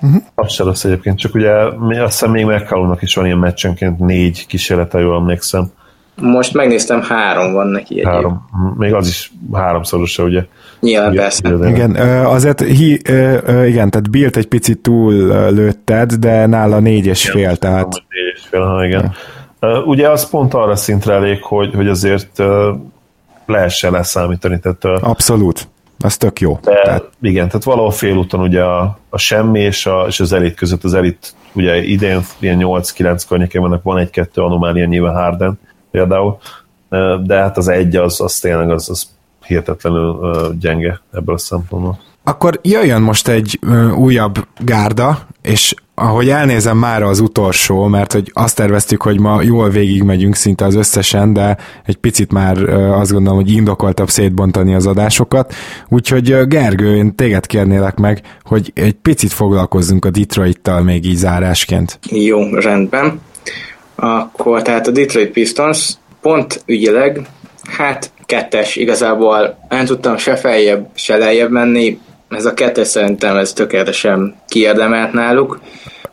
Uh-huh. Az se lesz egyébként, csak ugye azt hiszem még McCallumnak is van ilyen meccsenként négy kísérlete, jól emlékszem. Most megnéztem, három van neki egy. Három. Még az is háromszorosa, ugye? Nyilván, ugye, persze. Igen, azért hi, igen, tehát Bilt egy picit túl lőtted, de nála négy és fél, tehát... Négy és fél, ha igen. Ja. Ugye az pont arra szintre elég, hogy, hogy azért lehessen leszámítani. Tehát, Abszolút. Az tök jó. De, tehát... Igen, tehát valahol félúton ugye a, a semmi és, a, és az elit között az elit ugye idén ilyen 8-9 környékén vannak, van egy-kettő anomália nyilván Harden például, de hát az egy az, az tényleg az, az hihetetlenül gyenge ebből a szempontból. Akkor jöjjön most egy újabb gárda, és ahogy elnézem már az utolsó, mert hogy azt terveztük, hogy ma jól végigmegyünk szinte az összesen, de egy picit már azt gondolom, hogy indokoltabb szétbontani az adásokat. Úgyhogy Gergő, én téged kérnélek meg, hogy egy picit foglalkozzunk a Detroit-tal még így zárásként. Jó, rendben. Akkor tehát a Detroit Pistons pont ügyileg, hát kettes igazából nem tudtam se feljebb, se lejjebb menni, ez a kettes szerintem ez tökéletesen kiérdemelt náluk.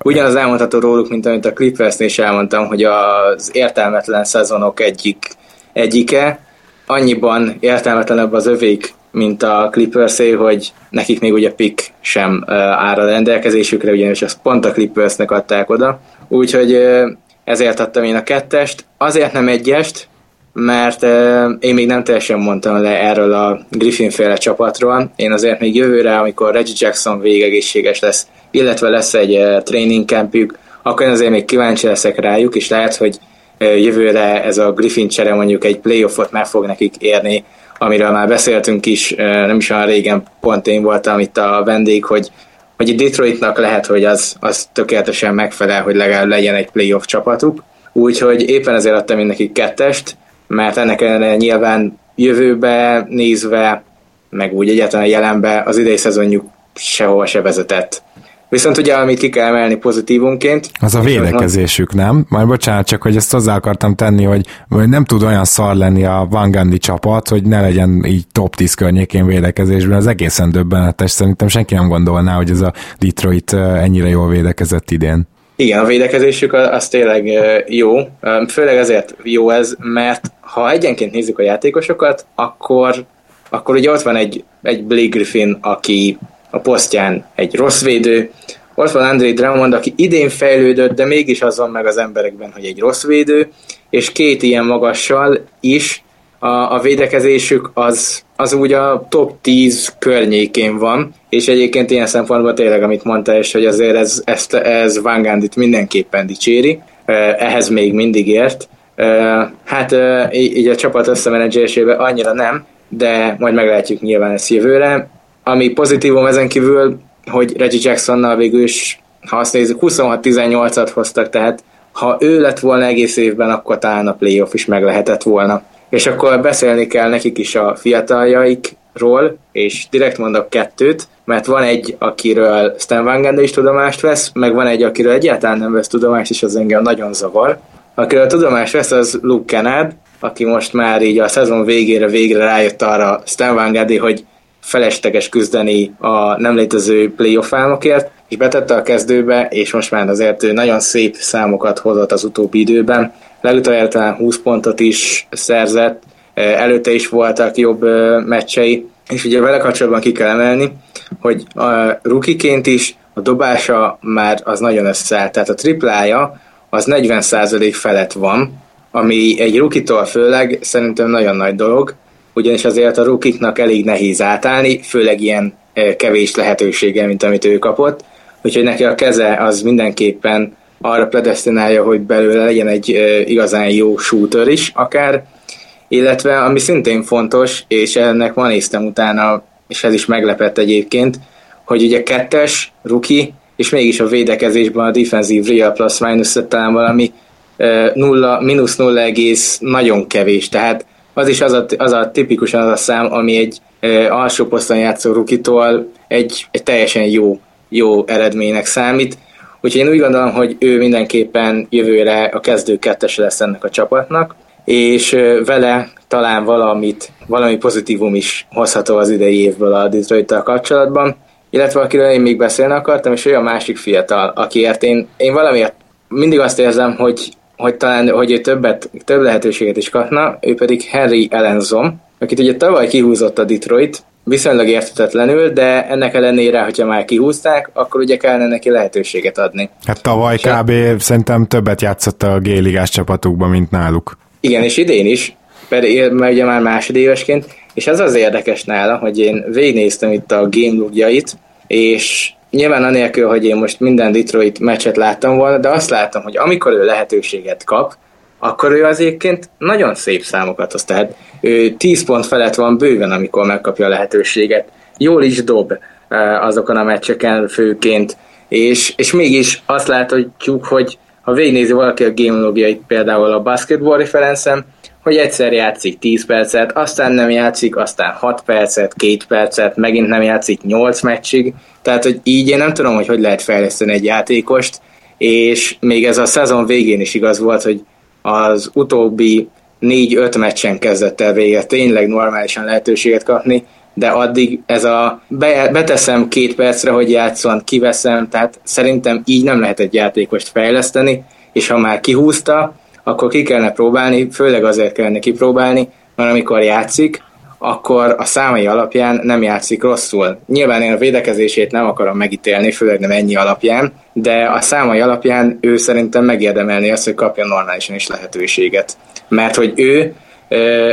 Ugyanaz elmondható róluk, mint amit a Clippersnél is elmondtam, hogy az értelmetlen szezonok egyik, egyike. Annyiban értelmetlenebb az övék, mint a Clippersé, hogy nekik még ugye pick sem áll a rendelkezésükre, ugyanis azt pont a Clippersnek adták oda. Úgyhogy ezért adtam én a kettest. Azért nem egyest, mert én még nem teljesen mondtam le erről a Griffin féle csapatról. Én azért még jövőre, amikor Reggie Jackson végegészséges lesz, illetve lesz egy training campjük, akkor én azért még kíváncsi leszek rájuk, és lehet, hogy jövőre ez a Griffin csere mondjuk egy playoffot meg fog nekik érni, amiről már beszéltünk is, nem is olyan régen, pont én voltam itt a vendég, hogy hogy Detroitnak lehet, hogy az, az tökéletesen megfelel, hogy legalább legyen egy playoff csapatuk. Úgyhogy éppen ezért adtam én nekik kettest, mert ennek ellenére nyilván jövőbe nézve, meg úgy egyáltalán jelenbe az idei szezonjuk sehova se vezetett. Viszont ugye, amit ki kell emelni pozitívunként... Az a védekezésük, nem? Majd bocsánat, csak hogy ezt hozzá akartam tenni, hogy nem tud olyan szar lenni a Van Gundy csapat, hogy ne legyen így top 10 környékén védekezésben. Ez egészen döbbenetes. Szerintem senki nem gondolná, hogy ez a Detroit ennyire jól védekezett idén. Igen, a védekezésük az tényleg jó, főleg azért jó ez, mert ha egyenként nézzük a játékosokat, akkor, akkor ugye ott van egy, egy Blake Griffin, aki a posztján egy rossz védő, ott van André Drummond, aki idén fejlődött, de mégis azon meg az emberekben, hogy egy rossz védő, és két ilyen magassal is a, a védekezésük az, az úgy a top 10 környékén van, és egyébként ilyen szempontból tényleg, amit mondta, és hogy azért ez, ezt, ez Van Gandit mindenképpen dicséri, ehhez még mindig ért. Hát így a csapat összemenedzsélésében annyira nem, de majd meglátjuk nyilván ezt jövőre. Ami pozitívum ezen kívül, hogy Reggie Jacksonnal végül is, ha azt nézzük, 26-18-at hoztak, tehát ha ő lett volna egész évben, akkor talán a playoff is meg lehetett volna. És akkor beszélni kell nekik is a fiataljaikról, és direkt mondok kettőt, mert van egy, akiről Stan Van Gundy is tudomást vesz, meg van egy, akiről egyáltalán nem vesz tudomást, és az engem nagyon zavar. Akiről tudomást vesz, az Luke Kennard, aki most már így a szezon végére végre rájött arra Stan Van Gundy, hogy felesleges küzdeni a nem létező playoff álmokért, és betette a kezdőbe, és most már azért ő nagyon szép számokat hozott az utóbbi időben. Legutóbb talán 20 pontot is szerzett, előtte is voltak jobb meccsei, és ugye vele kapcsolatban ki kell emelni, hogy a rukiként is a dobása már az nagyon összeállt, tehát a triplája az 40% felett van, ami egy rukitól főleg szerintem nagyon nagy dolog, ugyanis azért a rukiknak elég nehéz átállni, főleg ilyen kevés lehetősége, mint amit ő kapott, úgyhogy neki a keze az mindenképpen arra predestinálja, hogy belőle legyen egy igazán jó shooter is akár, illetve ami szintén fontos, és ennek van néztem utána, és ez is meglepett egyébként, hogy ugye kettes, ruki, és mégis a védekezésben a defensív real plus minus talán valami nulla, mínusz nulla egész nagyon kevés, tehát az is az a, az a tipikusan az a szám, ami egy e, alsó poszton játszó rukitól egy, egy teljesen jó, jó eredménynek számít. Úgyhogy én úgy gondolom, hogy ő mindenképpen jövőre a kezdő kettes lesz ennek a csapatnak, és vele talán valamit, valami pozitívum is hozható az idei évből a detroit kapcsolatban, illetve akiről én még beszélni akartam, és olyan másik fiatal, akiért én, én valamiért mindig azt érzem, hogy hogy talán hogy ő többet, több lehetőséget is kapna, ő pedig Henry Ellenzom, akit ugye tavaly kihúzott a Detroit, viszonylag értetetlenül, de ennek ellenére, hogyha már kihúzták, akkor ugye kellene neki lehetőséget adni. Hát tavaly és kb. A... szerintem többet játszott a G-ligás csapatukban, mint náluk. Igen, és idén is, mert ugye már másodévesként, és az az érdekes nála, hogy én végignéztem itt a game logjait, és nyilván anélkül, hogy én most minden Detroit meccset láttam volna, de azt láttam, hogy amikor ő lehetőséget kap, akkor ő azért nagyon szép számokat hoz. Tehát ő 10 pont felett van bőven, amikor megkapja a lehetőséget. Jól is dob eh, azokon a meccseken főként, és, és mégis azt láthatjuk, hogy ha végignézi valaki a game például a basketball referencem, hogy egyszer játszik 10 percet, aztán nem játszik, aztán 6 percet, 2 percet, megint nem játszik 8 meccsig, tehát hogy így én nem tudom, hogy hogy lehet fejleszteni egy játékost, és még ez a szezon végén is igaz volt, hogy az utóbbi 4-5 meccsen kezdett el véget tényleg normálisan lehetőséget kapni, de addig ez a be, beteszem két percre, hogy játszon, kiveszem, tehát szerintem így nem lehet egy játékost fejleszteni, és ha már kihúzta, akkor ki kellene próbálni, főleg azért kellene kipróbálni, mert amikor játszik, akkor a számai alapján nem játszik rosszul. Nyilván én a védekezését nem akarom megítélni, főleg nem ennyi alapján, de a számai alapján ő szerintem megérdemelni azt, hogy kapjon normálisan is lehetőséget. Mert hogy ő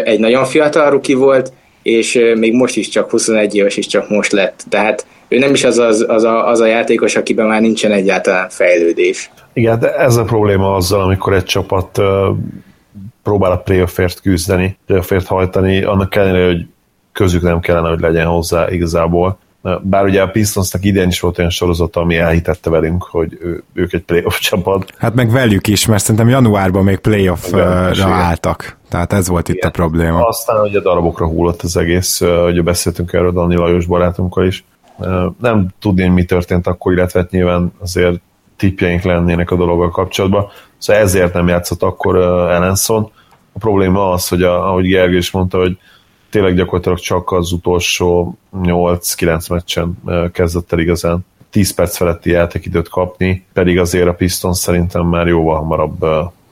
egy nagyon fiatal ruki volt, és még most is csak 21 éves is csak most lett. Tehát ő nem is az, az, az, a, az a játékos, akiben már nincsen egyáltalán fejlődés. Igen, de ez a probléma azzal, amikor egy csapat próbál a playoffért küzdeni, playoffért hajtani, annak ellenére, hogy közük nem kellene, hogy legyen hozzá igazából. Bár ugye a Pistonsnak idén is volt olyan sorozata, ami elhitette velünk, hogy ő, ők egy playoff [LAUGHS] csapat. Hát meg velük is, mert szerintem januárban még playoffra álltak. Tehát ez volt Igen. itt a probléma. Aztán ugye darabokra hullott az egész, ugye beszéltünk erről Dani Lajos barátunkkal is. Nem tudni, mi történt akkor, illetve hát nyilván azért tippjeink lennének a dologgal kapcsolatban. Szóval ezért nem játszott akkor Ellenson. A probléma az, hogy a, ahogy Gergő is mondta, hogy tényleg gyakorlatilag csak az utolsó 8-9 meccsen kezdett el igazán 10 perc feletti játékidőt kapni, pedig azért a Pistons szerintem már jóval hamarabb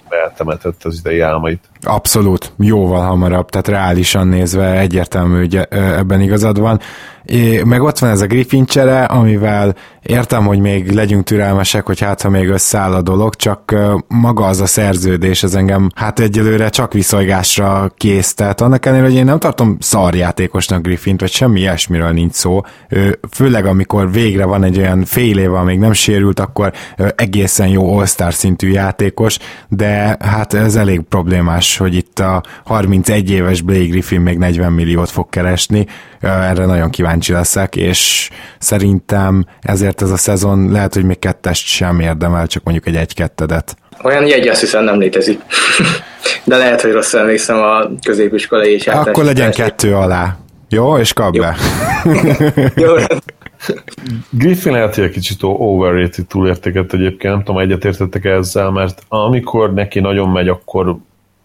eltemetett az idei álmait. Abszolút, jóval hamarabb, tehát reálisan nézve egyértelmű, hogy ebben igazad van. É, meg ott van ez a Griffin csere, amivel értem, hogy még legyünk türelmesek, hogy hát ha még összeáll a dolog, csak maga az a szerződés, ez engem hát egyelőre csak viszolygásra kész. Tehát annak ellenére, hogy én nem tartom szarjátékosnak Griffint, vagy semmi ilyesmiről nincs szó. Főleg amikor végre van egy olyan fél éve, még nem sérült, akkor egészen jó all szintű játékos, de hát ez elég problémás, hogy itt a 31 éves Blake Griffin még 40 milliót fog keresni, erre nagyon kíváncsi leszek, és szerintem ezért ez a szezon lehet, hogy még kettest sem érdemel, csak mondjuk egy egy-kettedet. Olyan jegy azt hiszem nem létezik. De lehet, hogy rosszul emlékszem a középiskolai és Akkor legyen kettő alá. Jó, és kap be. [LAUGHS] Jó. Griffin lehet, hogy egy kicsit overrated túlértéket egyébként, nem tudom, egyetértettek ezzel, mert amikor neki nagyon megy, akkor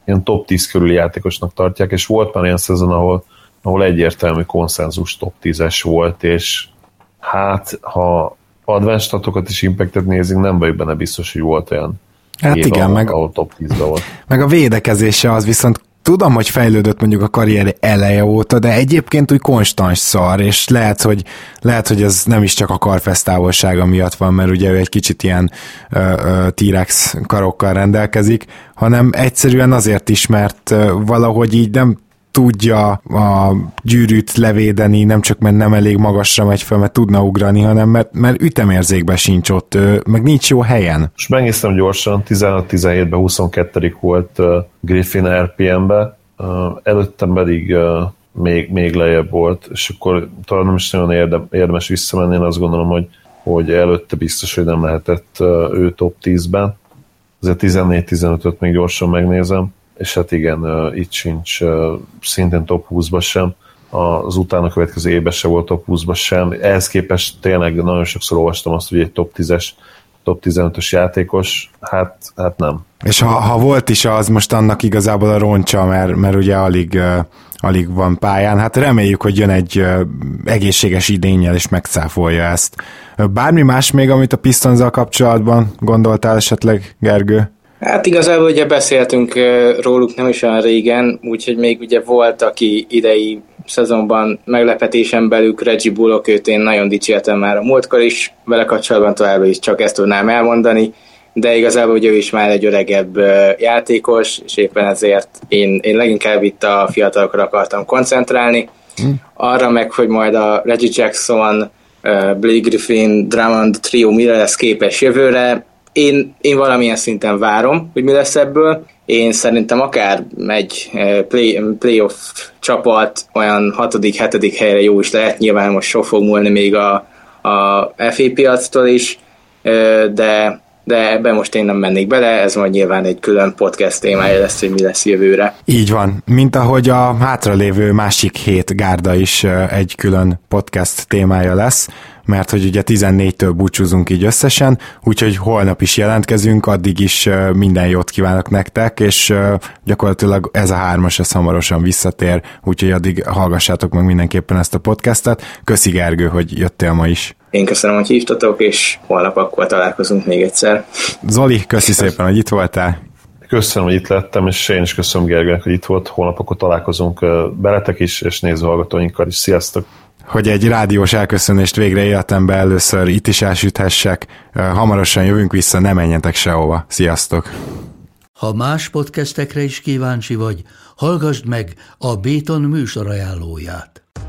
ilyen top 10 körüli játékosnak tartják, és volt már ilyen szezon, ahol, ahol egyértelmű konszenzus top 10-es volt, és hát, ha advanced statokat és impactet nézünk, nem vagyok benne biztos, hogy volt olyan Hát igen, ahol, meg, ahol top 10 volt. Meg a védekezése az viszont tudom, hogy fejlődött mondjuk a karrier eleje óta, de egyébként úgy konstans szar, és lehet, hogy, lehet, hogy ez nem is csak a karfesztávolsága miatt van, mert ugye ő egy kicsit ilyen T-Rex karokkal rendelkezik, hanem egyszerűen azért is, mert ö, valahogy így nem tudja a gyűrűt levédeni, nem csak mert nem elég magasra megy fel, mert tudna ugrani, hanem mert, mert ütemérzékben sincs ott, meg nincs jó helyen. Most megnéztem gyorsan, 16-17-ben 22 volt Griffin RPM-be, előttem pedig még, még lejjebb volt, és akkor talán nem is nagyon érdem, érdemes visszamenni, én azt gondolom, hogy, hogy előtte biztos, hogy nem lehetett ő top 10-ben. Azért 14-15-öt még gyorsan megnézem és hát igen, itt sincs szintén top 20-ba sem, az utána következő évben se volt top 20-ba sem. Ehhez képest tényleg nagyon sokszor olvastam azt, hogy egy top 10-es, top 15-ös játékos, hát, hát nem. És ha, ha volt is az, most annak igazából a roncsa, mert, mert ugye alig, alig van pályán, hát reméljük, hogy jön egy egészséges idényel és megcáfolja ezt. Bármi más még, amit a Pistonzal kapcsolatban gondoltál esetleg, Gergő? Hát igazából ugye beszéltünk róluk nem is olyan régen, úgyhogy még ugye volt, aki idei szezonban meglepetésen belül Reggie Bullock, őt én nagyon dicsértem már a múltkor is, vele kapcsolatban továbbra is csak ezt tudnám elmondani, de igazából ugye ő is már egy öregebb játékos, és éppen ezért én, én leginkább itt a fiatalokra akartam koncentrálni. Hm. Arra meg, hogy majd a Reggie Jackson, Blake Griffin, Drummond trio mire lesz képes jövőre, én, én valamilyen szinten várom, hogy mi lesz ebből. Én szerintem akár egy eh, play, playoff csapat olyan hatodik, hetedik helyre jó is lehet, nyilván most sok fog múlni még a, a FA piactól is, eh, de de ebben most én nem mennék bele, ez majd nyilván egy külön podcast témája lesz, hogy mi lesz jövőre. Így van, mint ahogy a hátralévő másik hét gárda is eh, egy külön podcast témája lesz mert hogy ugye 14-től búcsúzunk így összesen, úgyhogy holnap is jelentkezünk, addig is minden jót kívánok nektek, és gyakorlatilag ez a hármas ez hamarosan visszatér, úgyhogy addig hallgassátok meg mindenképpen ezt a podcastet. Köszi Gergő, hogy jöttél ma is. Én köszönöm, hogy hívtatok, és holnap akkor találkozunk még egyszer. Zoli, köszi szépen, hogy itt voltál. Köszönöm, hogy itt lettem, és én is köszönöm Gergőnek, hogy itt volt. Holnap akkor találkozunk beletek is, és nézőhallgatóinkkal is. Sziasztok! Hogy egy rádiós elköszönést végre életemben először itt is elsüthessek. Hamarosan jövünk vissza, ne menjetek sehova. Sziasztok! Ha más podcastekre is kíváncsi vagy, hallgassd meg a Béton műsor ajánlóját.